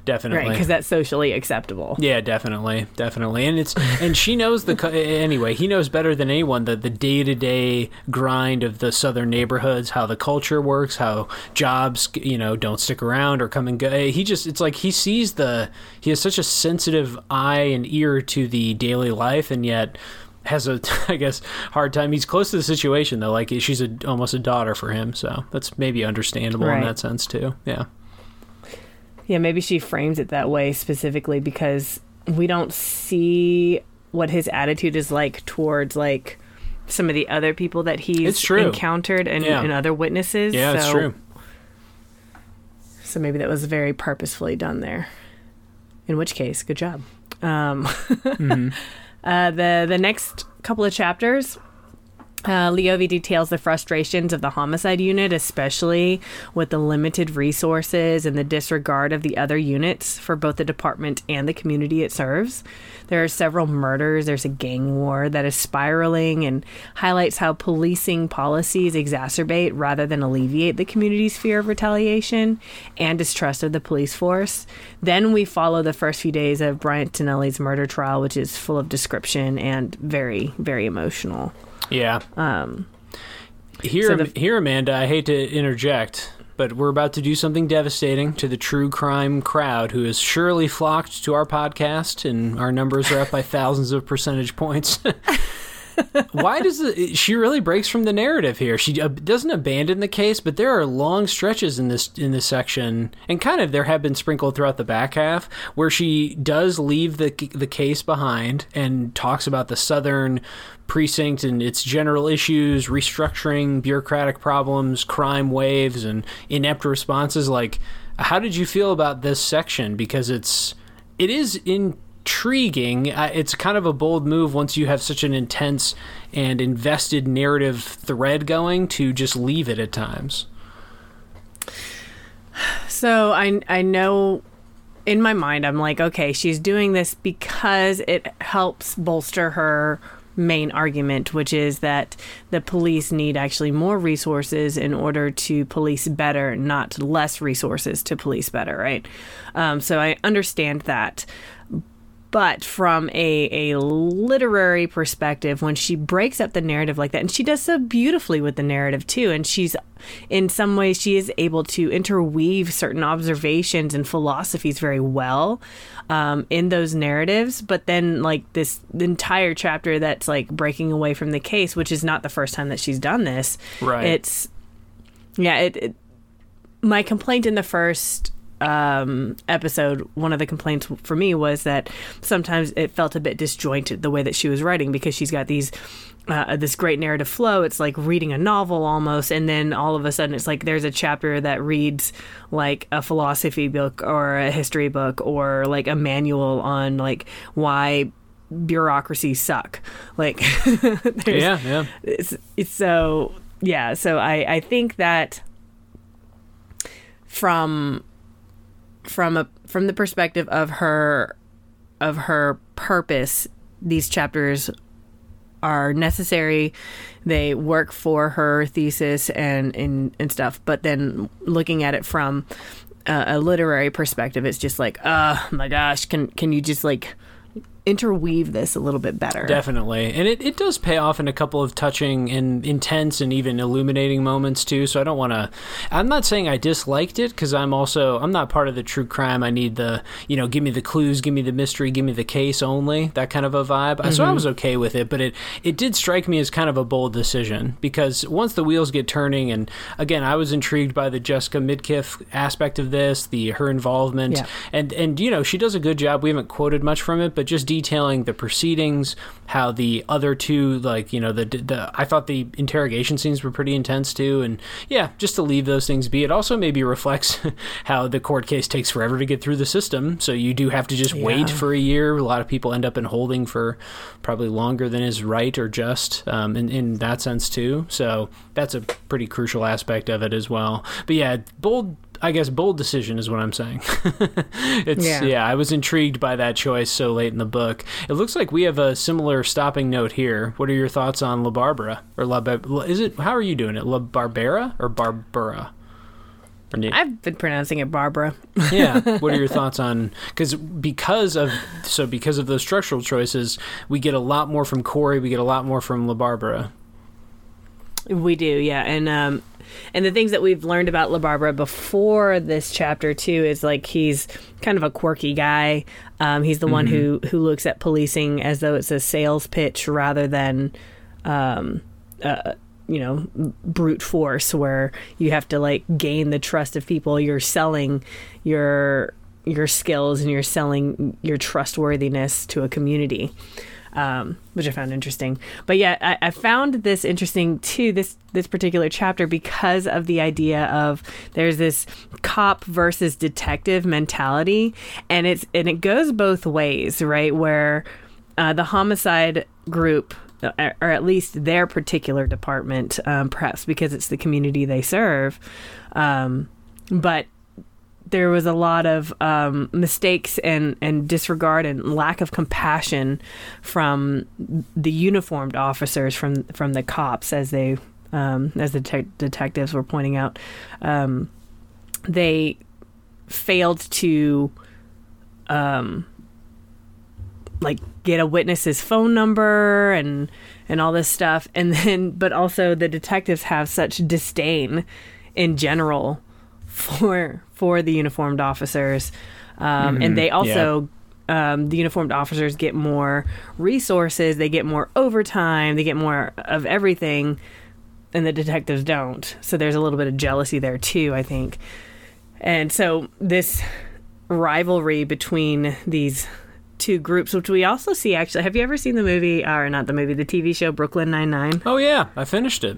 definitely. Right, because that's socially acceptable. Yeah, definitely, definitely. And it's and she knows the anyway. He knows better than anyone the the day to day grind of the southern neighborhoods, how the culture works, how jobs you know don't stick around or come and go. Eh, he just it's like he sees the he has such a sensitive eye and ear to the daily life, and yet has a I guess hard time. He's close to the situation though. Like she's a, almost a daughter for him, so that's maybe understandable right. in that sense too. Yeah. Yeah, maybe she frames it that way specifically because we don't see what his attitude is like towards like some of the other people that he's encountered and, yeah. and, other witnesses. Yeah, so, it's true. So maybe that was very purposefully done there. In which case, good job. Um, mm-hmm. uh, the the next couple of chapters uh, Leovy details the frustrations of the homicide unit, especially with the limited resources and the disregard of the other units for both the department and the community it serves. There are several murders, there's a gang war that is spiraling and highlights how policing policies exacerbate rather than alleviate the community's fear of retaliation and distrust of the police force. Then we follow the first few days of Bryant Tennelle's murder trial, which is full of description and very, very emotional. Yeah. Um, here, so the, here, Amanda. I hate to interject, but we're about to do something devastating to the true crime crowd who has surely flocked to our podcast, and our numbers are up by thousands of percentage points. Why does it, she really breaks from the narrative here? She uh, doesn't abandon the case, but there are long stretches in this in this section, and kind of there have been sprinkled throughout the back half where she does leave the the case behind and talks about the southern precinct and its general issues, restructuring, bureaucratic problems, crime waves, and inept responses. Like, how did you feel about this section? Because it's it is intriguing. It's kind of a bold move once you have such an intense and invested narrative thread going to just leave it at times. So I I know in my mind I'm like okay she's doing this because it helps bolster her main argument, which is that the police need actually more resources in order to police better, not less resources to police better, right? Um, so I understand that. But from a, a literary perspective, when she breaks up the narrative like that, and she does so beautifully with the narrative too, and she's in some ways she is able to interweave certain observations and philosophies very well um, in those narratives. But then, like this entire chapter that's like breaking away from the case, which is not the first time that she's done this. Right. It's yeah. It, it my complaint in the first um, episode, one of the complaints for me was that sometimes it felt a bit disjointed the way that she was writing because she's got these uh, this great narrative flow. It's like reading a novel almost, and then all of a sudden it's like there's a chapter that reads like a philosophy book or a history book or like a manual on like why bureaucracies suck. Like, yeah, yeah. It's, it's so yeah. So I I think that from from a from the perspective of her of her purpose these chapters are necessary. They work for her thesis and and, and stuff but then looking at it from a, a literary perspective it's just like oh my gosh can can you just like interweave this a little bit better. Definitely. And it, it does pay off in a couple of touching and intense and even illuminating moments too. So I don't want to I'm not saying I disliked it cuz I'm also I'm not part of the true crime. I need the, you know, give me the clues, give me the mystery, give me the case only, that kind of a vibe. Mm-hmm. So I was okay with it, but it it did strike me as kind of a bold decision because once the wheels get turning and again, I was intrigued by the Jessica Midkiff aspect of this, the her involvement yeah. and and you know, she does a good job. We haven't quoted much from it, but just detailing the proceedings, how the other two, like you know, the the I thought the interrogation scenes were pretty intense too, and yeah, just to leave those things be. It also maybe reflects how the court case takes forever to get through the system, so you do have to just yeah. wait for a year. A lot of people end up in holding for probably longer than is right or just um, in in that sense too. So that's a pretty crucial aspect of it as well. But yeah, bold I guess bold decision is what I'm saying. it's yeah. yeah. I was intrigued by that choice so late in the book. It looks like we have a similar stopping note here. What are your thoughts on La Barbara or La? Is it how are you doing it? La Barbera or Barbara? I've been pronouncing it Barbara. yeah. What are your thoughts on because because of so because of those structural choices, we get a lot more from Corey. We get a lot more from La Barbara. We do, yeah, and um, and the things that we've learned about La Barbara before this chapter too is like he's kind of a quirky guy. Um, he's the mm-hmm. one who who looks at policing as though it's a sales pitch rather than, um, uh, you know, brute force where you have to like gain the trust of people. You're selling your your skills and you're selling your trustworthiness to a community um, which I found interesting. But yeah, I, I, found this interesting too. This this particular chapter because of the idea of there's this cop versus detective mentality, and it's and it goes both ways, right? Where uh, the homicide group or at least their particular department, um, perhaps because it's the community they serve. Um, but there was a lot of um, mistakes and, and disregard and lack of compassion from the uniformed officers from from the cops as they um, as the te- detectives were pointing out. Um, they failed to um, like get a witness's phone number and and all this stuff. And then but also the detectives have such disdain in general for for the uniformed officers, um, mm-hmm. and they also. Yeah. Um, the uniformed officers get more resources, they get more overtime, they get more of everything, and the detectives don't. So there's a little bit of jealousy there too, I think. And so this rivalry between these two groups, which we also see actually. Have you ever seen the movie, or not the movie, the TV show Brooklyn Nine Nine? Oh yeah, I finished it.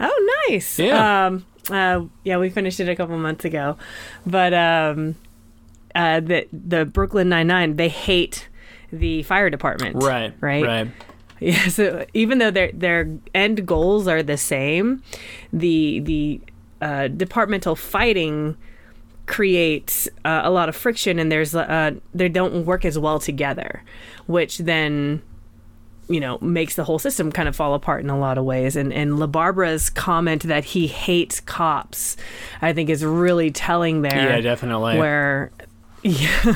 Oh, nice. Yeah. Um, uh, yeah, we finished it a couple months ago, but um, uh, the the Brooklyn Nine Nine they hate the fire department. Right. Right. Right. Yeah. So even though their their end goals are the same, the the uh, departmental fighting creates uh, a lot of friction, and there's uh, they don't work as well together, which then you know makes the whole system kind of fall apart in a lot of ways. And and LaBarbara's comment that he hates cops I think is really telling there. Yeah definitely. Where yeah,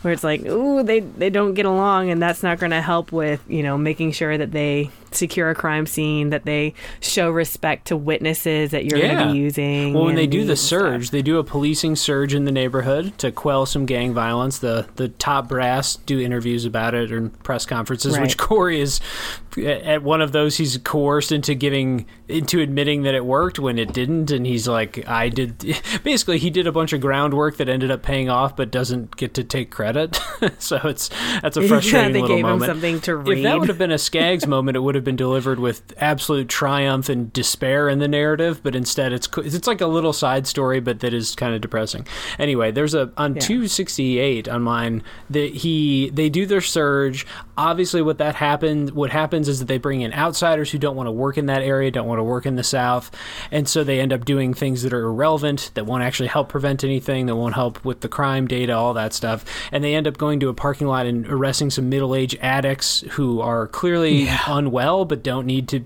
where it's like, ooh, they they don't get along, and that's not going to help with you know making sure that they secure a crime scene, that they show respect to witnesses that you're yeah. going to be using. Well, when they do the surge, stuff. they do a policing surge in the neighborhood to quell some gang violence. The the top brass do interviews about it or press conferences, right. which Corey is at one of those. He's coerced into giving into admitting that it worked when it didn't, and he's like, I did. Basically, he did a bunch of groundwork that ended up paying off, but doesn't get to take credit. so it's that's a frustrating yeah, little moment. Him something to read. If that would have been a Skaggs moment, it would have been delivered with absolute triumph and despair in the narrative, but instead it's it's like a little side story, but that is kind of depressing. Anyway, there's a on yeah. 268 on mine that he they do their surge. Obviously, what that happened, what happens is that they bring in outsiders who don't want to work in that area, don't want to work in the South, and so they end up doing things that are irrelevant, that won't actually help prevent anything, that won't help with the crime data, all that stuff, and they end up going to a parking lot and arresting some middle-aged addicts who are clearly yeah. unwell well but don't need to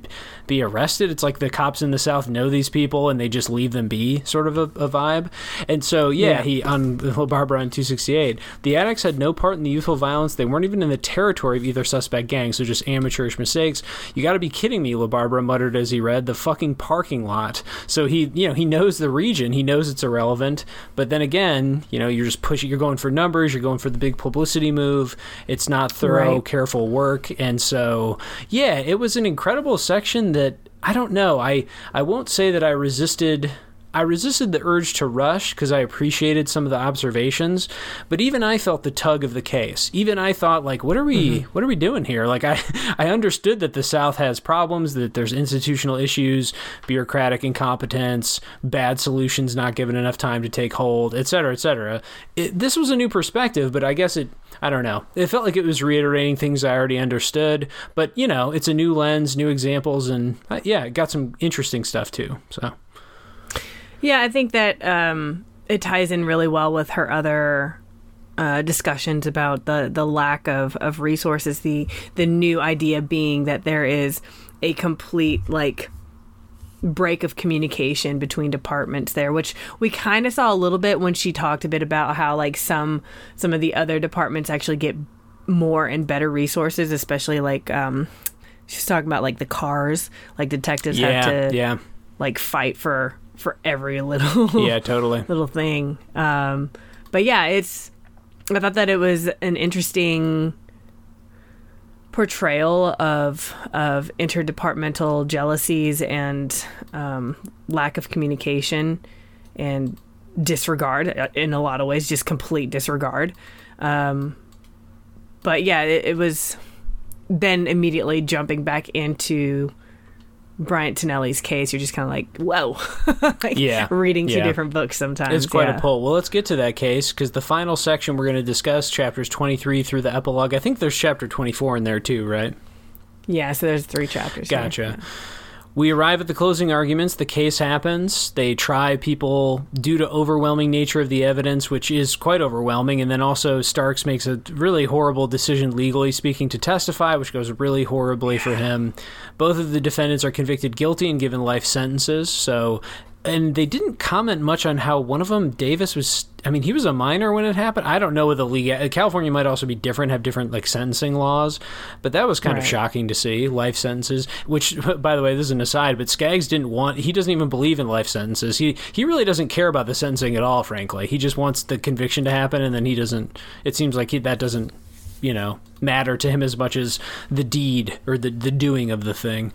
be arrested. It's like the cops in the South know these people and they just leave them be, sort of a, a vibe. And so, yeah, yeah. he on La Barbara on 268, the addicts had no part in the youthful violence. They weren't even in the territory of either suspect gang, so just amateurish mistakes. You got to be kidding me, La Barbara muttered as he read the fucking parking lot. So he, you know, he knows the region, he knows it's irrelevant, but then again, you know, you're just pushing, you're going for numbers, you're going for the big publicity move. It's not thorough, right. careful work, and so yeah, it was an incredible section that I don't know. I I won't say that I resisted I resisted the urge to rush because I appreciated some of the observations, but even I felt the tug of the case. Even I thought like what are we mm-hmm. what are we doing here? Like I I understood that the South has problems, that there's institutional issues, bureaucratic incompetence, bad solutions not given enough time to take hold, et cetera, et cetera. It, this was a new perspective, but I guess it I don't know. It felt like it was reiterating things I already understood, but you know, it's a new lens, new examples and uh, yeah, it got some interesting stuff too. So yeah, I think that um, it ties in really well with her other uh, discussions about the the lack of, of resources. The the new idea being that there is a complete like break of communication between departments there which we kind of saw a little bit when she talked a bit about how like some some of the other departments actually get more and better resources especially like um she's talking about like the cars like detectives yeah, have to yeah like fight for for every little yeah totally. little thing. Um but yeah it's i thought that it was an interesting portrayal of of interdepartmental jealousies and um, lack of communication and disregard uh, in a lot of ways just complete disregard. Um, but yeah it, it was then immediately jumping back into Bryant Tennelle's case, you're just kind of like, whoa, like yeah, reading two yeah. different books sometimes. It's quite yeah. a pull. Well, let's get to that case because the final section we're going to discuss chapters 23 through the epilogue. I think there's chapter 24 in there too, right? Yeah, so there's three chapters. Gotcha. We arrive at the closing arguments. The case happens. They try people due to overwhelming nature of the evidence, which is quite overwhelming. And then also, Starks makes a really horrible decision, legally speaking, to testify, which goes really horribly for him. Both of the defendants are convicted guilty and given life sentences. So and they didn't comment much on how one of them, Davis, was. I mean, he was a minor when it happened. I don't know what the league. Uh, California might also be different, have different like sentencing laws, but that was kind right. of shocking to see life sentences. Which, by the way, this is an aside, but Skaggs didn't want. He doesn't even believe in life sentences. He he really doesn't care about the sentencing at all. Frankly, he just wants the conviction to happen, and then he doesn't. It seems like he, that doesn't you know matter to him as much as the deed or the the doing of the thing.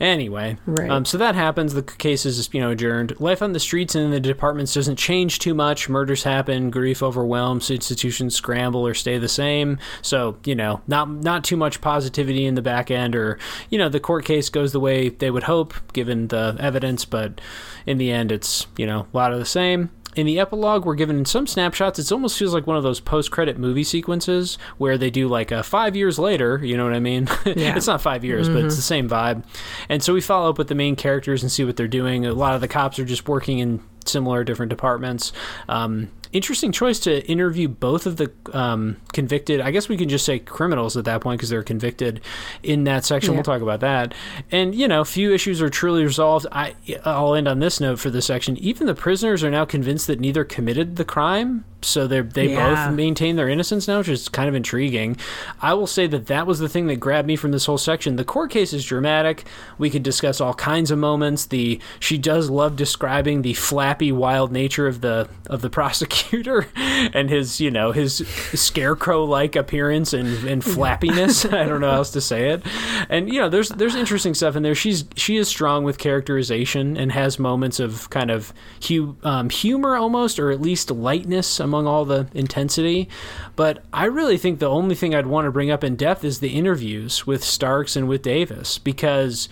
Anyway, right. um, so that happens. The case is you know adjourned. Life on the streets and in the departments doesn't change too much. Murders happen, grief overwhelms, institutions scramble or stay the same. So you know not not too much positivity in the back end, or you know the court case goes the way they would hope given the evidence, but in the end it's you know a lot of the same in the epilogue, we're given some snapshots. It almost feels like one of those post-credit movie sequences where they do like a five years later. You know what I mean? Yeah. it's not five years, mm-hmm. but it's mm-hmm. the same vibe. And so we follow up with the main characters and see what they're doing. A lot of the cops are just working in similar different departments. Um, interesting choice to interview both of the um, convicted. I guess we can just say criminals at that point because they're convicted in that section. Yeah. We'll talk about that. And you know, few issues are truly resolved. I I'll end on this note for this section. Even the prisoners are now convinced that neither committed the crime so they they yeah. both maintain their innocence now, which is kind of intriguing. I will say that that was the thing that grabbed me from this whole section. The court case is dramatic. We could discuss all kinds of moments. The she does love describing the flappy, wild nature of the of the prosecutor and his you know his scarecrow like appearance and, and flappiness. I don't know how else to say it. And you know there's there's interesting stuff in there. She's she is strong with characterization and has moments of kind of hu- um, humor almost, or at least lightness among among all the intensity. But I really think the only thing I'd want to bring up in depth is the interviews with Starks and with Davis because,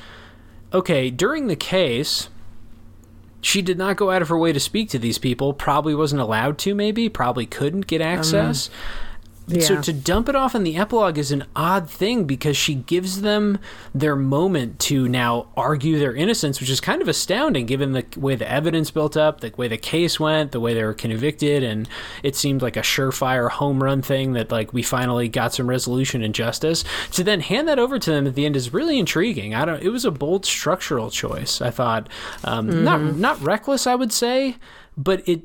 okay, during the case, she did not go out of her way to speak to these people. Probably wasn't allowed to, maybe. Probably couldn't get access. Um, so to dump it off in the epilogue is an odd thing because she gives them their moment to now argue their innocence, which is kind of astounding given the way the evidence built up, the way the case went, the way they were convicted, and it seemed like a surefire home run thing that like we finally got some resolution and justice. To then hand that over to them at the end is really intriguing. I don't. It was a bold structural choice. I thought, um, not not reckless, I would say, but it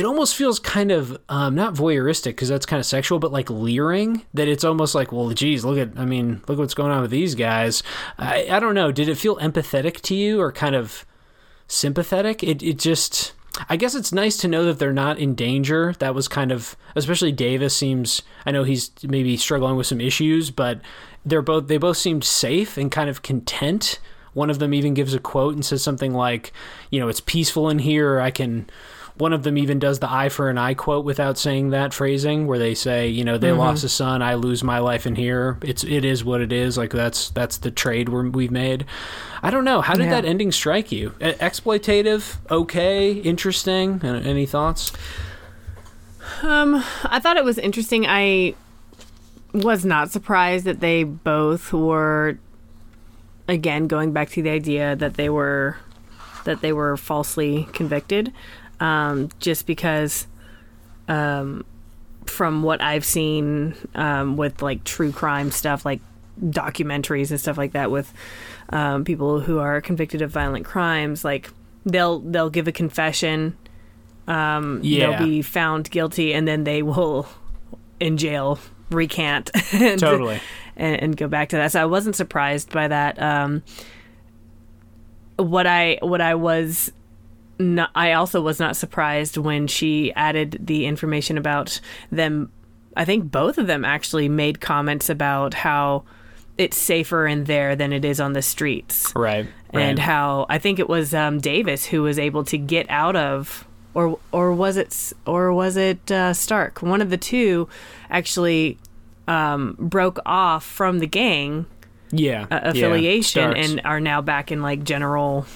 it almost feels kind of um, not voyeuristic because that's kind of sexual, but like leering. That it's almost like, well, geez, look at, I mean, look what's going on with these guys. I, I don't know. Did it feel empathetic to you or kind of sympathetic? It it just. I guess it's nice to know that they're not in danger. That was kind of, especially Davis seems. I know he's maybe struggling with some issues, but they're both. They both seemed safe and kind of content. One of them even gives a quote and says something like, "You know, it's peaceful in here. I can." One of them even does the eye for an eye quote without saying that phrasing, where they say, "You know, they lost a son. I lose my life in here. It's it is what it is. Like that's that's the trade we're, we've made." I don't know. How did Yeah. that ending strike you? Exploitative, okay, interesting. Any thoughts? Um, I thought it was interesting. I was not surprised that they both were again going back to the idea that they were that they were falsely convicted. Um, just because um, from what I've seen um, with like true crime stuff, like documentaries and stuff like that, with um, people who are convicted of violent crimes, like they'll they'll give a confession, um, Yeah. they'll be found guilty, and then they will in jail recant and, Totally. and, and go back to that. So I wasn't surprised by that. Um, what I what I was not, I also was not surprised when she added the information about them. I think both of them actually made comments about how it's safer in there than it is on the streets Right. right. and how I think it was um, Davis who was able to get out of, or or was it or was it uh, Stark? One of the two actually um, broke off from the gang yeah, uh, affiliation Starks. and are now back in like general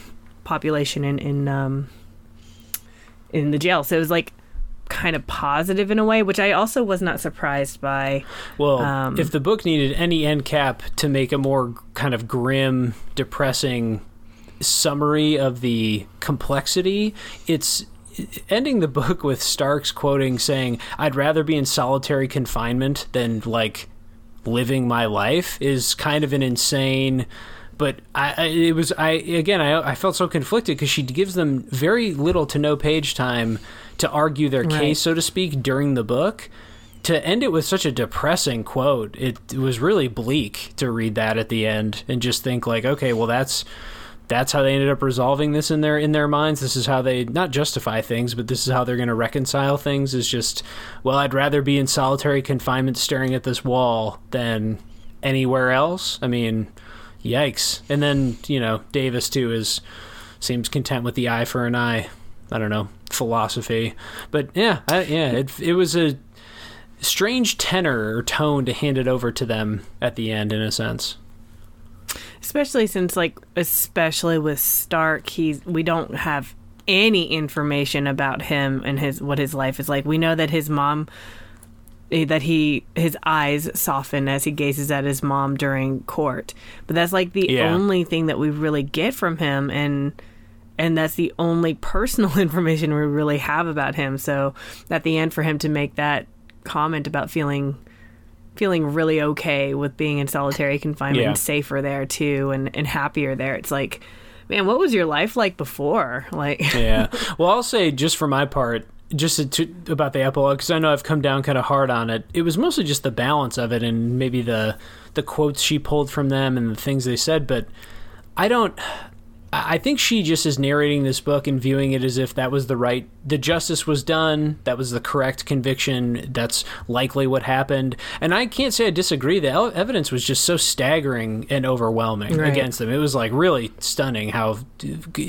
population in in um, in the jail. So it was like kind of positive in a way, which I also was not surprised by. Well, Um, if the book needed any end cap to make a more kind of grim, depressing summary of the complexity, it's ending the book with Starks quoting saying, "I'd rather be in solitary confinement than like living my life," is kind of an insane. But I, I it was I again I I felt so conflicted because she gives them very little to no page time to argue their Right. case, so to speak, during the book. To end it with such a depressing quote it, it was really bleak to read that at the end and just think like okay well that's that's how they ended up resolving this in their in their minds. This is how they not justify things but this is how they're going to reconcile things is just well I'd rather be in solitary confinement staring at this wall than anywhere else. I mean yikes. And then you know Davis too is seems content with the eye for an eye. I don't know philosophy, but yeah, I, yeah, it it was a strange tenor or tone to hand it over to them at the end, in a sense. especially since like especially with stark he's we don't have any information about him and his what his life is like. We know that his mom that he his eyes soften as he gazes at his mom during court but that's like the Yeah. only thing that we really get from him and and that's the only personal information we really have about him so at the end for him to make that comment about feeling feeling really okay with being in solitary confinement Yeah. and safer there too and, and happier there. It's like, man, what was your life like before? Like, yeah. Well, I'll say just for my part, just to, about the epilogue, because I know I've come down kind of hard on it. It was mostly just the balance of it and maybe the the quotes she pulled from them and the things they said. But I don't. I I think she just is narrating this book and viewing it as if that was the right, the justice was done, that was the correct conviction, that's likely what happened. And I can't say I disagree. The evidence was just so staggering and overwhelming Right. against them. It was like really stunning how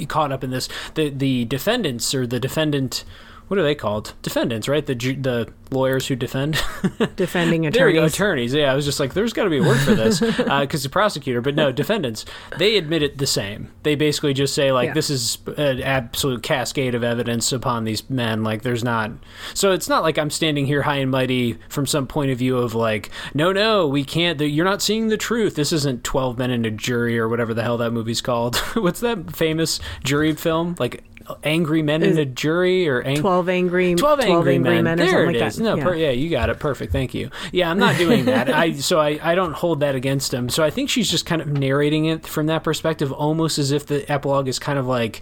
caught up in this. The the defendants or the defendant what are they called? Defendants, right? The ju- the lawyers who defend. Defending there we go, attorneys. attorneys. Yeah, I was just like, there's got to be a word for this uh, because the prosecutor, but no, defendants. They admit it the same. They basically just say like, Yeah. this is an absolute cascade of evidence upon these men. Like, there's not. So it's not like I'm standing here high and mighty from some point of view of like, no, no, we can't. You're not seeing the truth. This isn't Twelve Men in a Jury or whatever the hell that movie's called. What's that famous jury film? Like. Angry Men in a Jury or ang- 12 angry, 12 angry, men. or there it like is. that. No, yeah. per- yeah, you got it. Perfect. Thank you. Yeah, I'm not doing that. I so I, I don't hold that against him. So I think she's just kind of narrating it from that perspective, almost as if the epilogue is kind of like,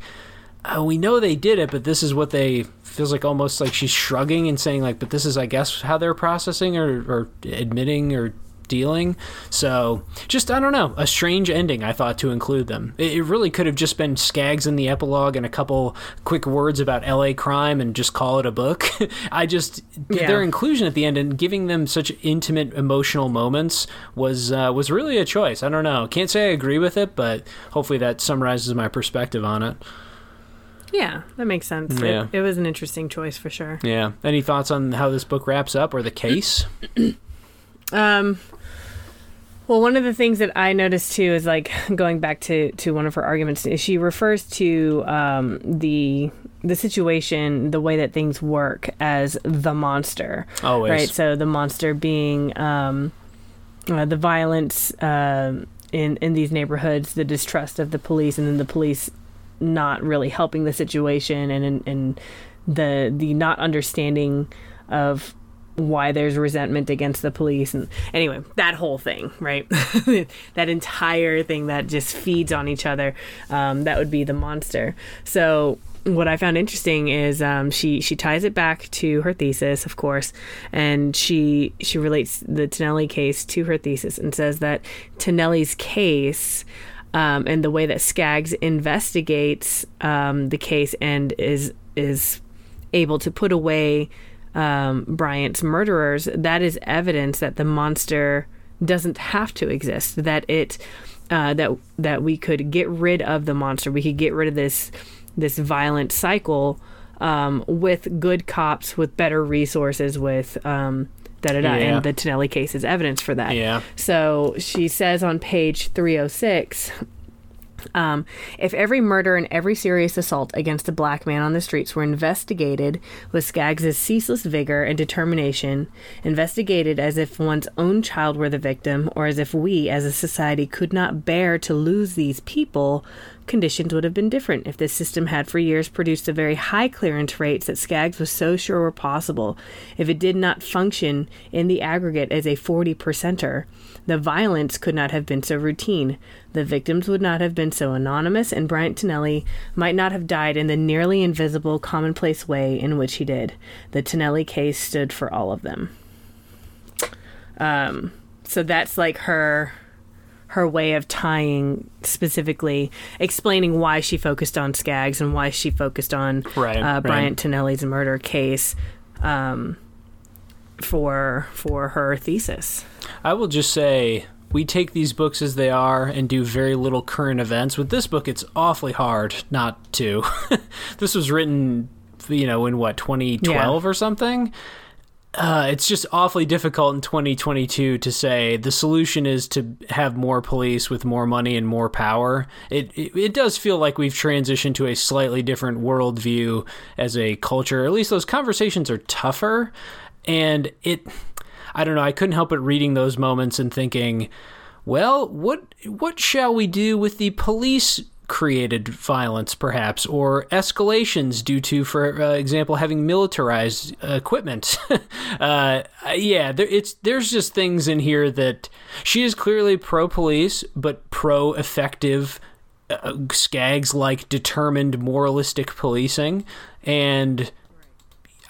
oh, we know they did it, but this is what they feels like almost like she's shrugging and saying like, but this is I guess how they're processing or, or admitting or dealing. So just I don't know, a strange ending I thought to include them. It, it really could have just been Skaggs in the epilogue and a couple quick words about L.A. crime and just call it a book. I just Yeah. their inclusion at the end and giving them such intimate emotional moments was uh, was really a choice. I don't know, can't say I agree with it, but hopefully that summarizes my perspective on it. Yeah, that makes sense. It- Yeah. It, was an interesting choice for sure. Yeah. Any thoughts on how this book wraps up or the case? Um, well, one of the things that I noticed too is like going back to to one of her arguments is she refers to um, the the situation, the way that things work as the monster, Always. right? So the monster being um, uh, the violence um in in these neighborhoods, the distrust of the police, and then the police not really helping the situation, and and, and the the not understanding of why there's resentment against the police and anyway that whole thing right? That entire thing that just feeds on each other um, that would be the monster. So what I found interesting is um, she she ties it back to her thesis, of course, and she she relates the Tennelle case to her thesis and says that Tennelle's case um, and the way that Skaggs investigates um, the case and is is able to put away um, Bryant's murderers, that is evidence that the monster doesn't have to exist. That it uh, that that we could get rid of the monster. We could get rid of this this violent cycle um, with good cops, with better resources, with um, da da da. Yeah. And the Tennelle case is evidence for that. Yeah. So she says on page 306 um, if every murder and every serious assault against a black man on the streets were investigated with Skaggs' ceaseless vigor and determination, investigated as if one's own child were the victim, or as if we as a society could not bear to lose these people, conditions would have been different if this system had for years produced the very high clearance rates that Skaggs was so sure were possible. If it did not function in the aggregate as a 40 percenter, the violence could not have been so routine. The victims would not have been so anonymous, and Bryant Tennelle might not have died in the nearly invisible, commonplace way in which he did. The Tennelle case stood for all of them. Um, so that's like her her way of tying specifically explaining why she focused on Skaggs and why she focused on Right, uh, right. Bryant Tennelle's murder case um, for for her thesis. I will just say we take these books as they are and do very little current events. With this book, it's awfully hard not to. this was written, you know, in what 2012 or something. Uh, it's just awfully difficult in 2022 to say the solution is to have more police with more money and more power. It, it it does feel like we've transitioned to a slightly different worldview as a culture. At least those conversations are tougher, and it. I don't know. I couldn't help but reading those moments and thinking, well, what what shall we do with the police created violence, perhaps, or escalations due to, for uh, example, having militarized equipment? uh, yeah, there, it's there's just things in here that she is clearly pro police, but pro effective. Uh, Skaggs like determined moralistic policing, and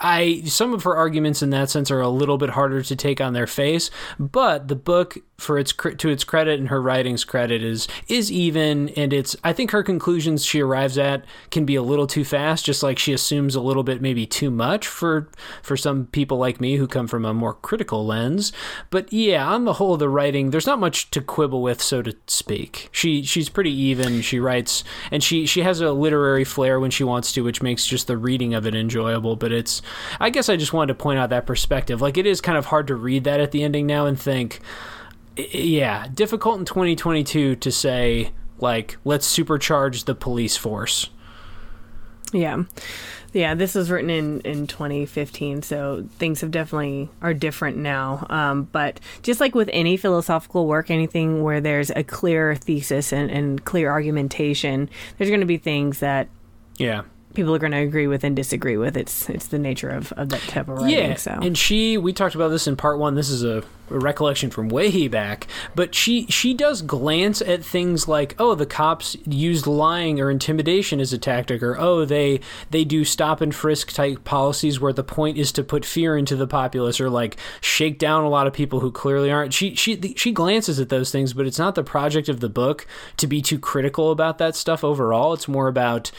I some of her arguments in that sense are a little bit harder to take on their face, but the book for its to its credit and her writing's credit is is even and it's I think her conclusions she arrives at can be a little too fast just like she assumes a little bit maybe too much for for some people like me who come from a more critical lens. But yeah on the whole the writing there's not much to quibble with so to speak. She she's pretty even she writes and she she has a literary flair when she wants to which makes just the reading of it enjoyable but it's I guess I just wanted to point out that perspective like it is kind of hard to read that at the ending now and think yeah, difficult in 2022 to say like let's supercharge the police force. Yeah. Yeah, this was written in, in 2015, so things have definitely are different now. Um, but just like with any philosophical work, anything where there's a clear thesis and, and clear argumentation, there's going to be things that yeah people are going to agree with and disagree with. It's it's the nature of, of that type of writing. Yeah, so. and she we talked about this in part one. This is a, a, recollection from way back, but she she does glance at things like oh the cops used lying or intimidation as a tactic, or oh they they do stop and frisk type policies where the point is to put fear into the populace or like shake down a lot of people who clearly aren't. She she she glances at those things, but it's not the project of the book to be too critical about that stuff overall. It's more about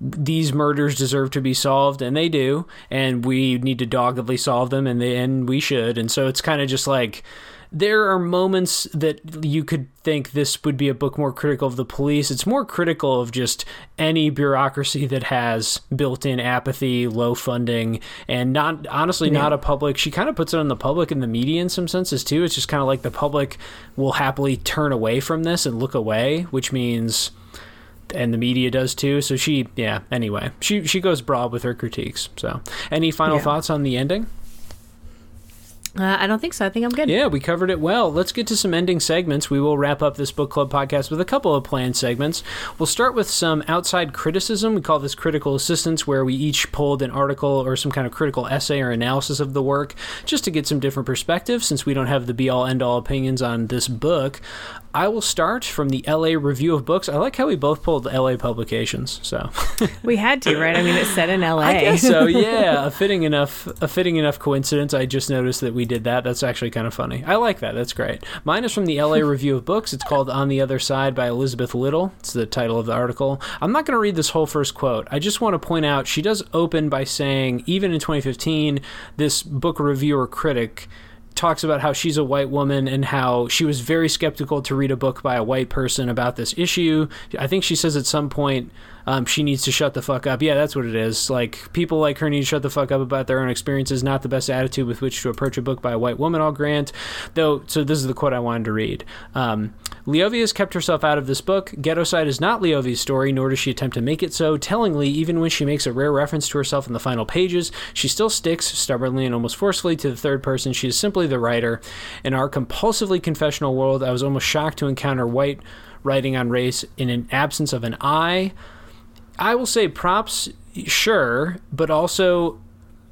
these murders deserve to be solved and they do and we need to doggedly solve them and they, and we should and so it's kind of just like there are moments that you could think this would be a book more critical of the police. It's more critical of just any bureaucracy that has built-in apathy, low funding, and not honestly yeah. not a public. She kind of puts it on the public and the media in some senses too. It's just kind of like the public will happily turn away from this and look away, which means and the media does too. So she, yeah. Anyway, she she goes broad with her critiques. So, any final yeah. thoughts on the ending? Uh, I don't think so. I think I'm good. Yeah, we covered it well. Let's get to some ending segments. We will wrap up this book club podcast with a couple of planned segments. We'll start with some outside criticism. We call this critical assistance, where we each pulled an article or some kind of critical essay or analysis of the work just to get some different perspectives since we don't have the be all end all opinions on this book. I will start from the LA Review of Books. I like how we both pulled LA publications. So we had to, right? I mean, it's set in LA. I guess so. Yeah, a fitting enough, a fitting enough coincidence. I just noticed that we did that. That's actually kind of funny. I like that. That's great. Mine is from the LA Review of Books. It's called "On the Other Side" by Elizabeth Little. It's the title of the article. I'm not going to read this whole first quote. I just want to point out she does open by saying, even in 2015, this book reviewer critic talks about how she's a white woman and how she was very skeptical to read a book by a white person about this issue. I think she says at some point um, she needs to shut the fuck up. Yeah, that's what it is. Like people like her need to shut the fuck up about their own experiences. Not the best attitude with which to approach a book by a white woman. I'll grant. Though, so this is the quote I wanted to read. Um, Leovy has kept herself out of this book. Ghettoside is not Leovy's story, nor does she attempt to make it so. Tellingly, even when she makes a rare reference to herself in the final pages, she still sticks, stubbornly and almost forcefully, to the third person. She is simply the writer. In our compulsively confessional world, I was almost shocked to encounter white writing on race in an absence of an I. I will say props, sure, but also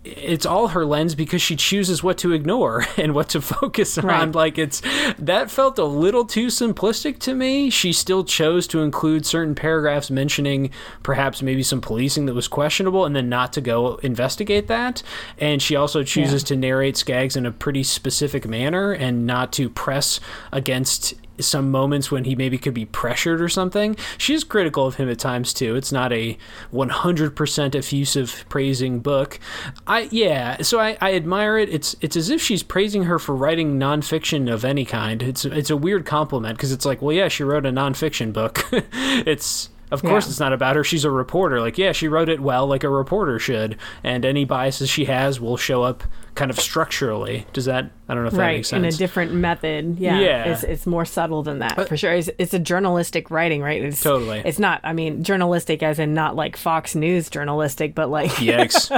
it's all her lens because she chooses what to ignore and what to focus on. Right. Like it's that felt a little too simplistic to me. She still chose to include certain paragraphs mentioning perhaps maybe some policing that was questionable and then not to go investigate that. And she also chooses yeah. to narrate Skaggs in a pretty specific manner and not to press against some moments when he maybe could be pressured or something. She's critical of him at times too. It's not a 100% effusive praising book. I yeah, so I, I admire it. It's it's as if she's praising her for writing nonfiction of any kind. It's it's a weird compliment because it's like, well, yeah, she wrote a nonfiction book. it's of course, yeah. it's not about her. She's a reporter. Like, yeah, she wrote it well, like a reporter should, and any biases she has will show up kind of structurally. Does that? I don't know if right, that makes sense. in a different method. Yeah, yeah. It's, it's more subtle than that uh, for sure. It's, it's, a journalistic writing, right? It's, totally. It's not. I mean, journalistic as in not like Fox News journalistic, but like. Yikes!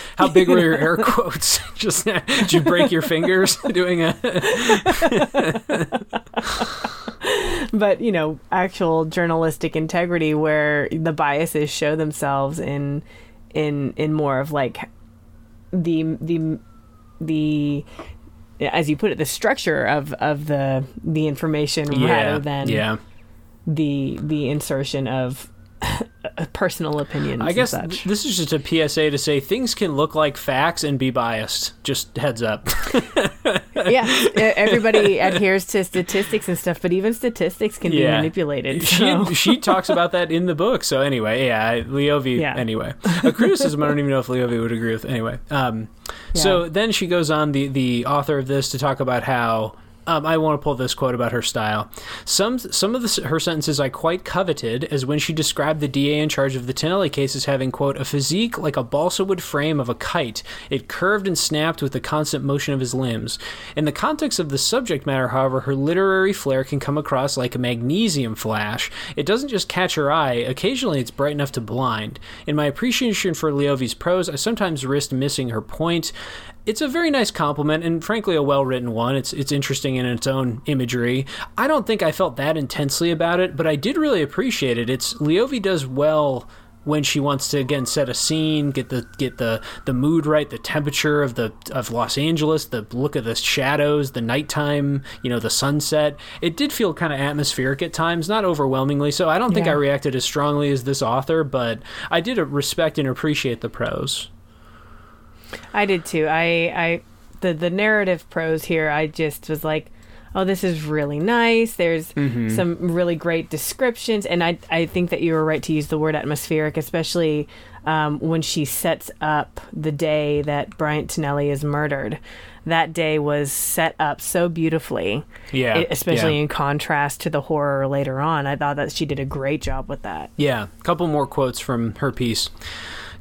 How big were your air quotes? Just did you break your fingers doing a? but you know, actual journalistic integrity where the biases show themselves in in in more of like the the the as you put it the structure of of the the information yeah, rather than yeah. the the insertion of personal opinions. I guess and th- such. this is just a PSA to say things can look like facts and be biased. Just heads up. yeah, everybody adheres to statistics and stuff, but even statistics can be manipulated. So. she she talks about that in the book. So anyway, yeah, I- Leovy. Yeah. Anyway, a criticism I don't even know if Leovy would agree with. Anyway, um, so then she goes on the the author of this to talk about how. Um, I want to pull this quote about her style. Some some of the, her sentences I quite coveted, as when she described the DA in charge of the Tennelle case as having quote a physique like a balsa wood frame of a kite. It curved and snapped with the constant motion of his limbs. In the context of the subject matter, however, her literary flair can come across like a magnesium flash. It doesn't just catch her eye; occasionally it's bright enough to blind. In my appreciation for Leovy's prose, I sometimes risked missing her point. It's a very nice compliment and frankly a well-written one. It's it's interesting in its own imagery. I don't think I felt that intensely about it, but I did really appreciate it. It's Leovy does well when she wants to again set a scene, get the get the the mood right, the temperature of the of Los Angeles, the look of the shadows, the nighttime, you know, the sunset. It did feel kind of atmospheric at times, not overwhelmingly. So I don't think Yeah. I reacted as strongly as this author, but I did respect and appreciate the prose. I did too. I, I, the the narrative prose here, I just was like, oh, this is really nice. There's Mm-hmm. some really great descriptions, and I, I think that you were right to use the word atmospheric, especially um, when she sets up the day that Bryant Tennelle is murdered. That day was set up so beautifully, Yeah, especially yeah. in contrast to the horror later on. I thought that she did a great job with that. Yeah, a couple more quotes from her piece.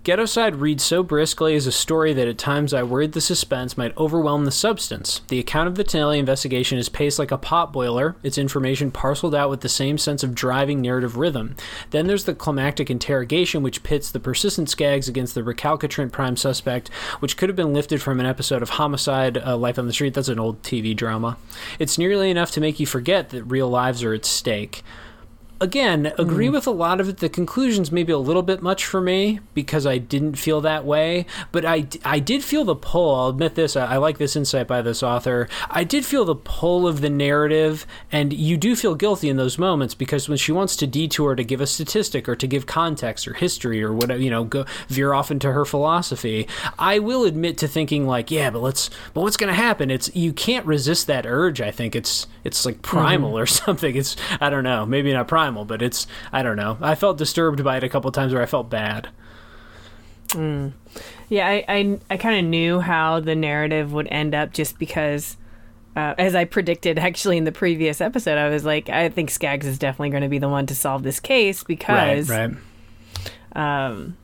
Ghettoside reads so briskly as a story that at times I worried the suspense might overwhelm the substance. The account of the Tennelle investigation is paced like a pot boiler, its information parceled out with the same sense of driving narrative rhythm. Then there's the climactic interrogation, which pits the persistent Skaggs against the recalcitrant prime suspect, which could have been lifted from an episode of Homicide uh, Life on the Street. That's an old TV drama. It's nearly enough to make you forget that real lives are at stake again, agree mm. with a lot of it. The conclusions maybe a little bit much for me because I didn't feel that way, but I, I did feel the pull. I'll admit this. I, I like this insight by this author. I did feel the pull of the narrative, and you do feel guilty in those moments because when she wants to detour to give a statistic or to give context or history or whatever, you know, go veer off into her philosophy, I will admit to thinking like, yeah, but let's, but what's going to happen? It's you can't resist that urge. I think it's it's like primal or something. It's I don't know, maybe not primal, but it's I don't know. I felt disturbed by it a couple times where I felt bad. Yeah, I I, I kind of knew how the narrative would end up just because, uh, as I predicted actually in the previous episode, I was like, I think Skaggs is definitely going to be the one to solve this case because right. um,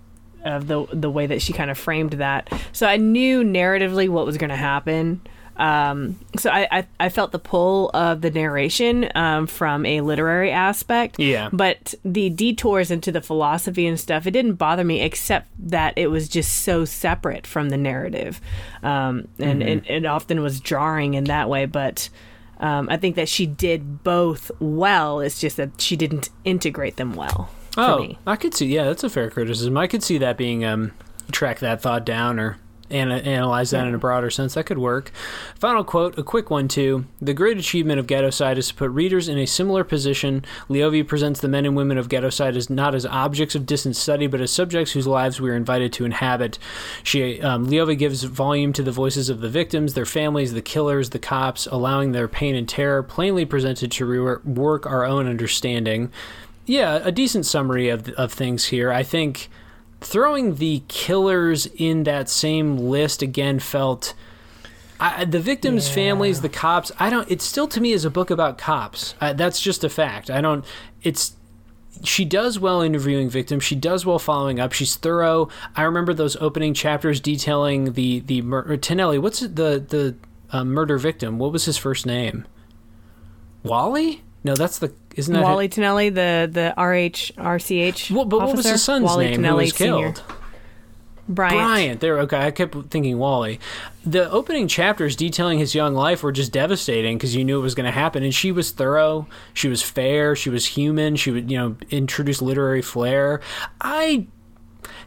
of the the way that she kind of framed that. So I knew narratively what was going to happen. Um, so I, I I felt the pull of the narration um, from a literary aspect. Yeah. But the detours into the philosophy and stuff, it didn't bother me except that it was just so separate from the narrative, um, and Mm-hmm. it, it often was jarring in that way. But um, I think that she did both well. It's just that she didn't integrate them well. For Oh, me. I could see. Yeah, that's a fair criticism. I could see that being um, track that thought down or ana- analyze that in a broader sense. That could work. Final quote, a quick one too. The great achievement of Ghettoside is to put readers in a similar position. Leovy presents the men and women of Ghettoside as not as objects of distant study, but as subjects whose lives we are invited to inhabit. She, um, Leovy gives volume to the voices of the victims, their families, the killers, the cops, allowing their pain and terror plainly presented to rework our own understanding yeah, a decent summary of of things here. I think throwing the killers in that same list again felt I, the victims' Yeah. families, the cops. I don't. It still to me is a book about cops. That's just a fact. I don't. It's she does well interviewing victims. She does well following up. She's thorough. I remember those opening chapters detailing the the mur- Tennelle. What's the the uh, murder victim? What was his first name? Wally? No, that's the isn't that Wally Tennelle, the the RHRCH. Well, but what was officer? his son's Wally name who was Sr.. killed? Bryant. Bryant. There. Okay, I kept thinking Wally. The opening chapters detailing his young life were just devastating because you knew it was going to happen, and she was thorough. She was fair. She was human. She would, you know, introduce literary flair. I.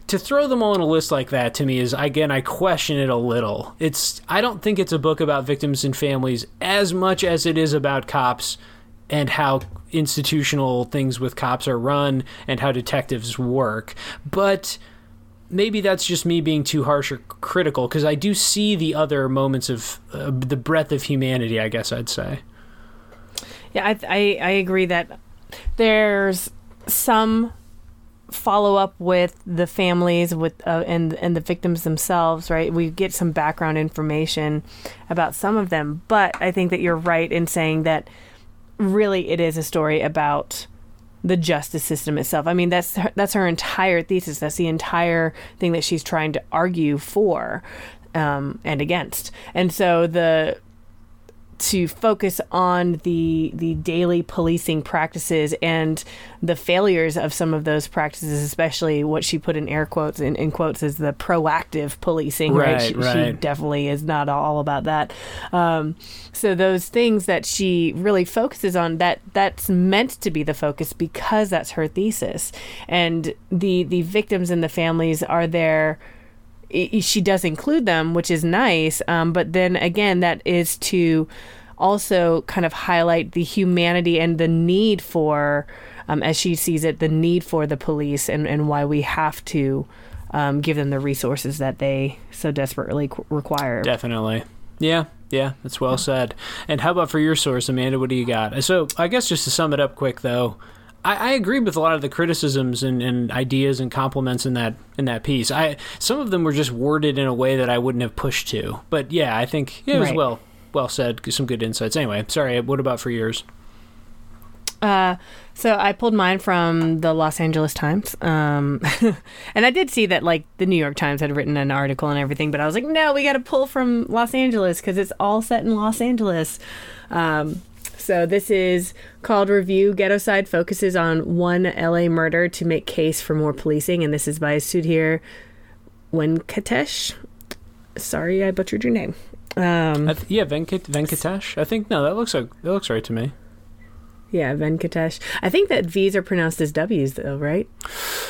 To throw them all on a list like that to me is again I question it a little. It's I don't think it's a book about victims and families as much as it is about cops and how institutional things with cops are run and how detectives work. But maybe that's just me being too harsh or critical because I do see the other moments of uh, the breadth of humanity, I guess I'd say. Yeah, I, I, I agree that there's some follow up with the families with uh, and and the victims themselves right we get some background information about some of them but i think that you're right in saying that really it is a story about the justice system itself. I mean that's her, that's her entire thesis. That's the entire thing that she's trying to argue for um, and against. And so the to focus on the the daily policing practices and the failures of some of those practices, especially what she put in air quotes in, in quotes is the proactive policing. Right, right? She, right. she definitely is not all about that. Um, so those things that she really focuses on that that's meant to be the focus because that's her thesis, and the the victims and the families are there she does include them, which is nice. Um, but then again, that is to also kind of highlight the humanity and the need for, um, as she sees it, the need for the police and, and why we have to um, give them the resources that they so desperately qu- require. Definitely. Yeah, yeah, that's well said. And how about for your source, Amanda? What do you got? So, I guess just to sum it up quick, though, I, I agree with a lot of the criticisms and, and, ideas and compliments in that in that piece. I some of them were just worded in a way that I wouldn't have pushed to, but yeah, I think it was right. well well said. Some good insights. Anyway, sorry. What about for yours? Uh, so I pulled mine from the Los Angeles Times, um, and I did see that like the New York Times had written an article and everything, but I was like, no, we got to pull from Los Angeles because it's all set in Los Angeles. Um, so this is called Review. Ghettoside focuses on one LA murder to make case for more policing, and this is by Sudhir Venkatesh. Sorry, I butchered your name. Um, th- yeah, Venkat- Venkatesh. I think no, that looks like that looks right to me. Yeah, Venkatesh. I think that V's are pronounced as W's, though, right?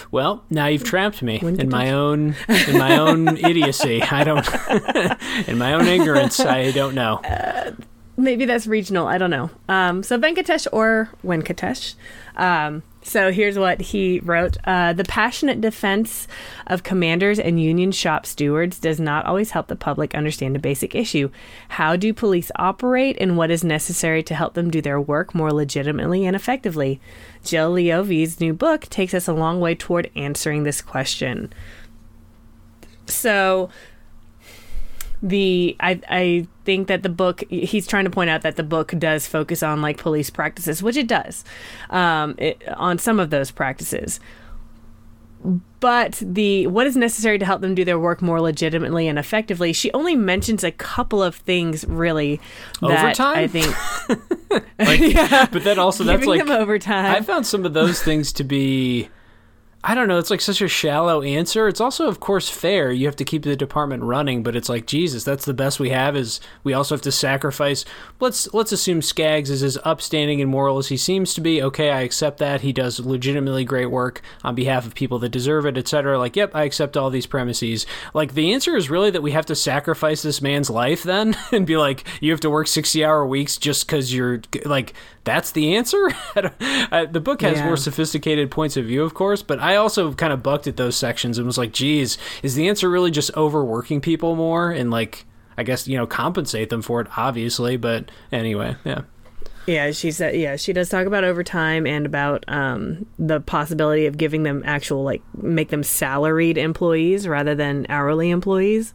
Well, now you've trapped me Venkatesh. in my own in my own idiocy. I don't in my own ignorance. I don't know. Uh, maybe that's regional. I don't know. Um, so Venkatesh or Venkatesh. Um, so here's what he wrote uh, The passionate defense of commanders and union shop stewards does not always help the public understand a basic issue. How do police operate, and what is necessary to help them do their work more legitimately and effectively? Jill Leovy's new book takes us a long way toward answering this question. So the I I think that the book he's trying to point out that the book does focus on like police practices, which it does, um, it, on some of those practices. But the what is necessary to help them do their work more legitimately and effectively, she only mentions a couple of things really. That overtime, I think. like, yeah, but then also that's like overtime. I found some of those things to be I don't know. It's like such a shallow answer. It's also, of course, fair. You have to keep the department running, but it's like Jesus. That's the best we have. Is we also have to sacrifice. Let's let's assume Skaggs is as upstanding and moral as he seems to be. Okay, I accept that. He does legitimately great work on behalf of people that deserve it, etc. Like, yep, I accept all these premises. Like, the answer is really that we have to sacrifice this man's life then, and be like, you have to work sixty hour weeks just because you're like that's the answer. I, the book has yeah. more sophisticated points of view, of course, but I also kind of bucked at those sections and was like, geez, is the answer really just overworking people more and like, I guess, you know, compensate them for it, obviously, but anyway, yeah. Yeah, she said. Yeah, she does talk about overtime and about um, the possibility of giving them actual, like, make them salaried employees rather than hourly employees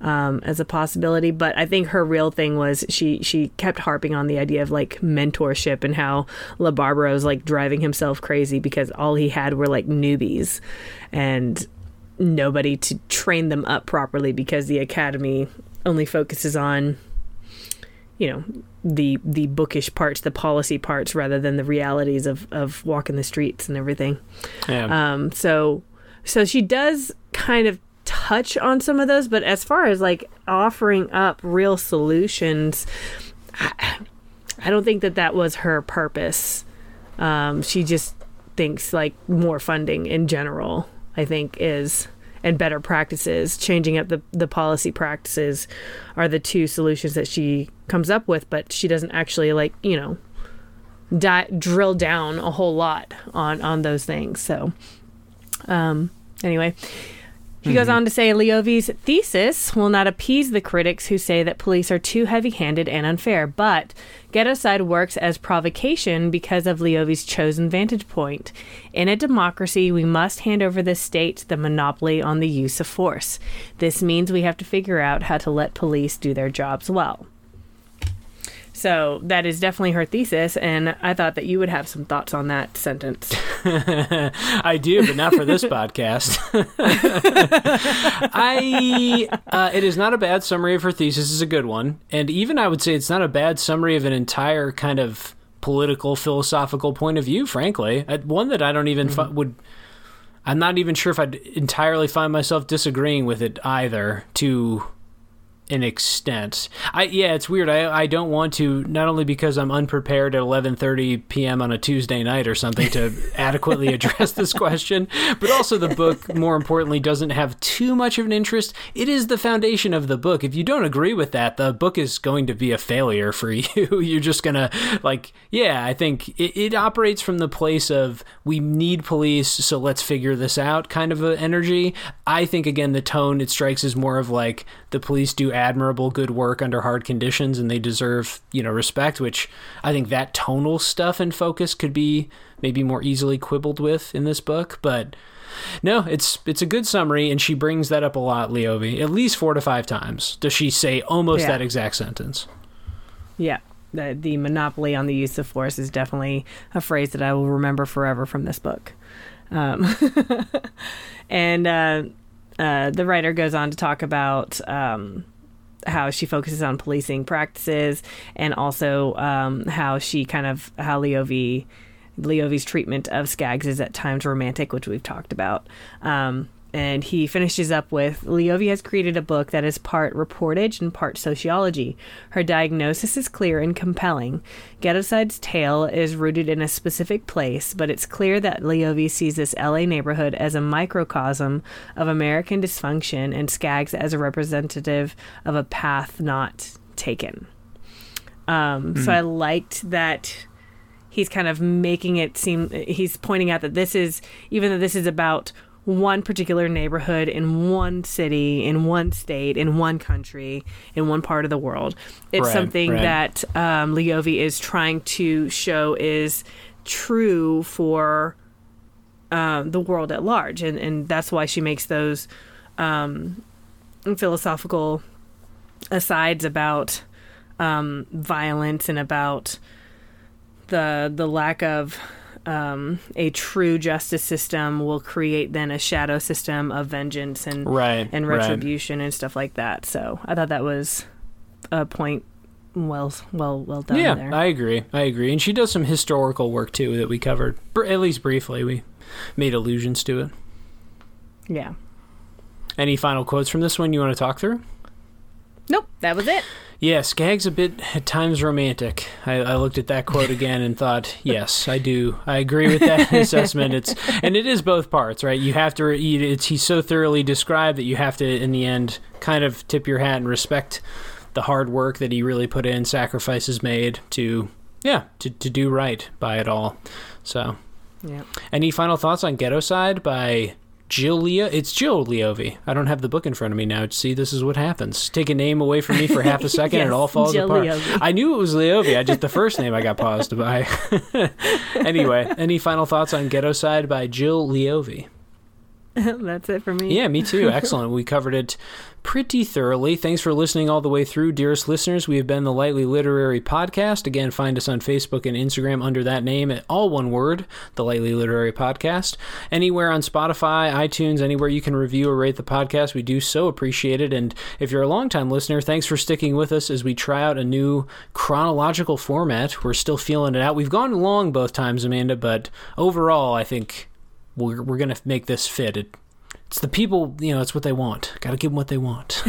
um, as a possibility. But I think her real thing was she she kept harping on the idea of like mentorship and how LaBarbera was like driving himself crazy because all he had were like newbies and nobody to train them up properly because the academy only focuses on you know the the bookish parts the policy parts rather than the realities of of walking the streets and everything yeah. um so so she does kind of touch on some of those, but as far as like offering up real solutions, I, I don't think that that was her purpose. Um, she just thinks like more funding in general, I think, is and better practices, changing up the, the policy practices are the two solutions that she comes up with, but she doesn't actually like, you know, di- drill down a whole lot on on those things. So, um, anyway. He goes mm-hmm. on to say Leovy's thesis will not appease the critics who say that police are too heavy handed and unfair, but Ghettoside works as provocation because of Leovy's chosen vantage point. In a democracy, we must hand over the state the monopoly on the use of force. This means we have to figure out how to let police do their jobs well. So that is definitely her thesis, and I thought that you would have some thoughts on that sentence. I do, but not for this podcast. I uh, it is not a bad summary of her thesis. is a good one, and even I would say it's not a bad summary of an entire kind of political philosophical point of view. Frankly, Uh, one that I don't even fi- would. I'm not even sure if I'd entirely find myself disagreeing with it either. To an extent. I yeah, it's weird. I I don't want to not only because I'm unprepared at 11:30 p.m. on a Tuesday night or something to adequately address this question, but also the book more importantly doesn't have too much of an interest. It is the foundation of the book. If you don't agree with that, the book is going to be a failure for you. You're just going to like yeah, I think it, it operates from the place of we need police, so let's figure this out kind of a energy. I think again the tone it strikes is more of like the police do admirable good work under hard conditions and they deserve you know respect which i think that tonal stuff and focus could be maybe more easily quibbled with in this book but no it's it's a good summary and she brings that up a lot Leovy at least four to five times does she say almost Yeah. that exact sentence Yeah. The, the monopoly on the use of force is definitely a phrase that I will remember forever from this book. Um, and uh, uh, the writer goes on to talk about um, how she focuses on policing practices and also um, how she kind of, how Leovy. Leovy's treatment of Skaggs is at times romantic, which we've talked about. Um, and he finishes up with Leovy has created a book that is part reportage and part sociology. Her diagnosis is clear and compelling. Ghettoside's tale is rooted in a specific place, but it's clear that Leovy sees this LA neighborhood as a microcosm of American dysfunction and Skaggs as a representative of a path not taken. Um, So I liked that he's kind of making it seem he's pointing out that this is even though this is about one particular neighborhood in one city in one state in one country in one part of the world it's Right, something right. that um, Leovy is trying to show is true for um, the world at large and, and that's why she makes those um, philosophical asides about um, violence and about the the lack of um, a true justice system will create then a shadow system of vengeance and right and right. retribution and stuff like that. So I thought that was a point well well well done yeah there. i agree i agree and she does some historical work too that we covered br- at least briefly we made allusions to it yeah. any final quotes from this one you want to talk through Nope, that was it. Yeah, Skaggs a bit at times romantic. I, I looked at that quote again and thought, yes, I do. I agree with that assessment. It's and it is both parts, right? You have to. It's he's so thoroughly described that you have to, in the end, kind of tip your hat and respect the hard work that he really put in, sacrifices made to, yeah, to to do right by it all. So, Yeah. any final thoughts on Ghettoside by Jill Leo? It's Jill Leovy. I don't have the book in front of me now. See, this is what happens. Take a name away from me for half a second, Yes, it all falls Jill apart. Leovy. I knew it was Leovy. I just the first name I got paused by. anyway, any final thoughts on Ghettoside by Jill Leovy? That's it for me. Yeah, me too. Excellent. We covered it pretty thoroughly. Thanks for listening all the way through, dearest listeners. We have been the Lightly Literary Podcast. Again, find us on Facebook and Instagram under that name, at all one word, the Lightly Literary Podcast. Anywhere on Spotify, iTunes, anywhere you can review or rate the podcast, we do so appreciate it. And if you're a longtime listener, thanks for sticking with us as we try out a new chronological format. We're still feeling it out. We've gone long both times, Amanda, but overall, I think we're, we're going to make this fit. It, it's the people, you know, it's what they want. Got to give them what they want.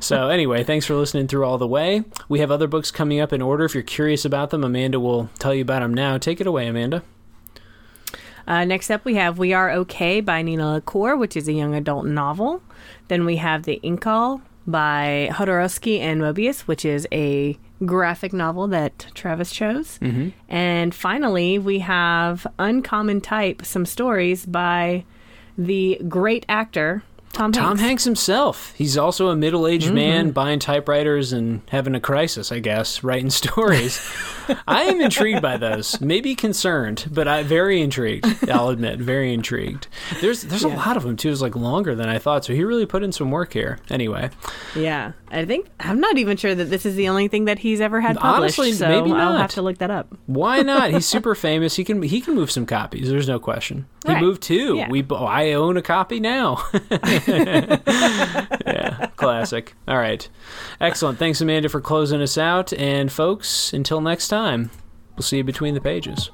so, anyway, thanks for listening through all the way. We have other books coming up in order. If you're curious about them, Amanda will tell you about them now. Take it away, Amanda. Uh, next up, we have We Are Okay by Nina LaCour, which is a young adult novel. Then we have The Incal by Jodorowsky and Moebius, which is a graphic novel that Travis chose. Mm-hmm. And finally, we have Uncommon Type, some stories by the great actor Tom Hanks. Tom Hanks himself. He's also a middle aged Mm-hmm. man buying typewriters and having a crisis, I guess, writing stories. I am intrigued by those. Maybe concerned, but I very intrigued. I'll admit, very intrigued. There's there's a lot of them too. It's like longer than I thought. So he really put in some work here. Anyway, Yeah, I think I'm not even sure that this is the only thing that he's ever had published. Honestly, so maybe I'll have to look that up. why not? He's super famous. He can he can move some copies. There's no question. He Right. moved two. Yeah. We I own a copy now. yeah, classic. All right, excellent. Thanks, Amanda, for closing us out. And folks, until next time, we'll see you between the pages.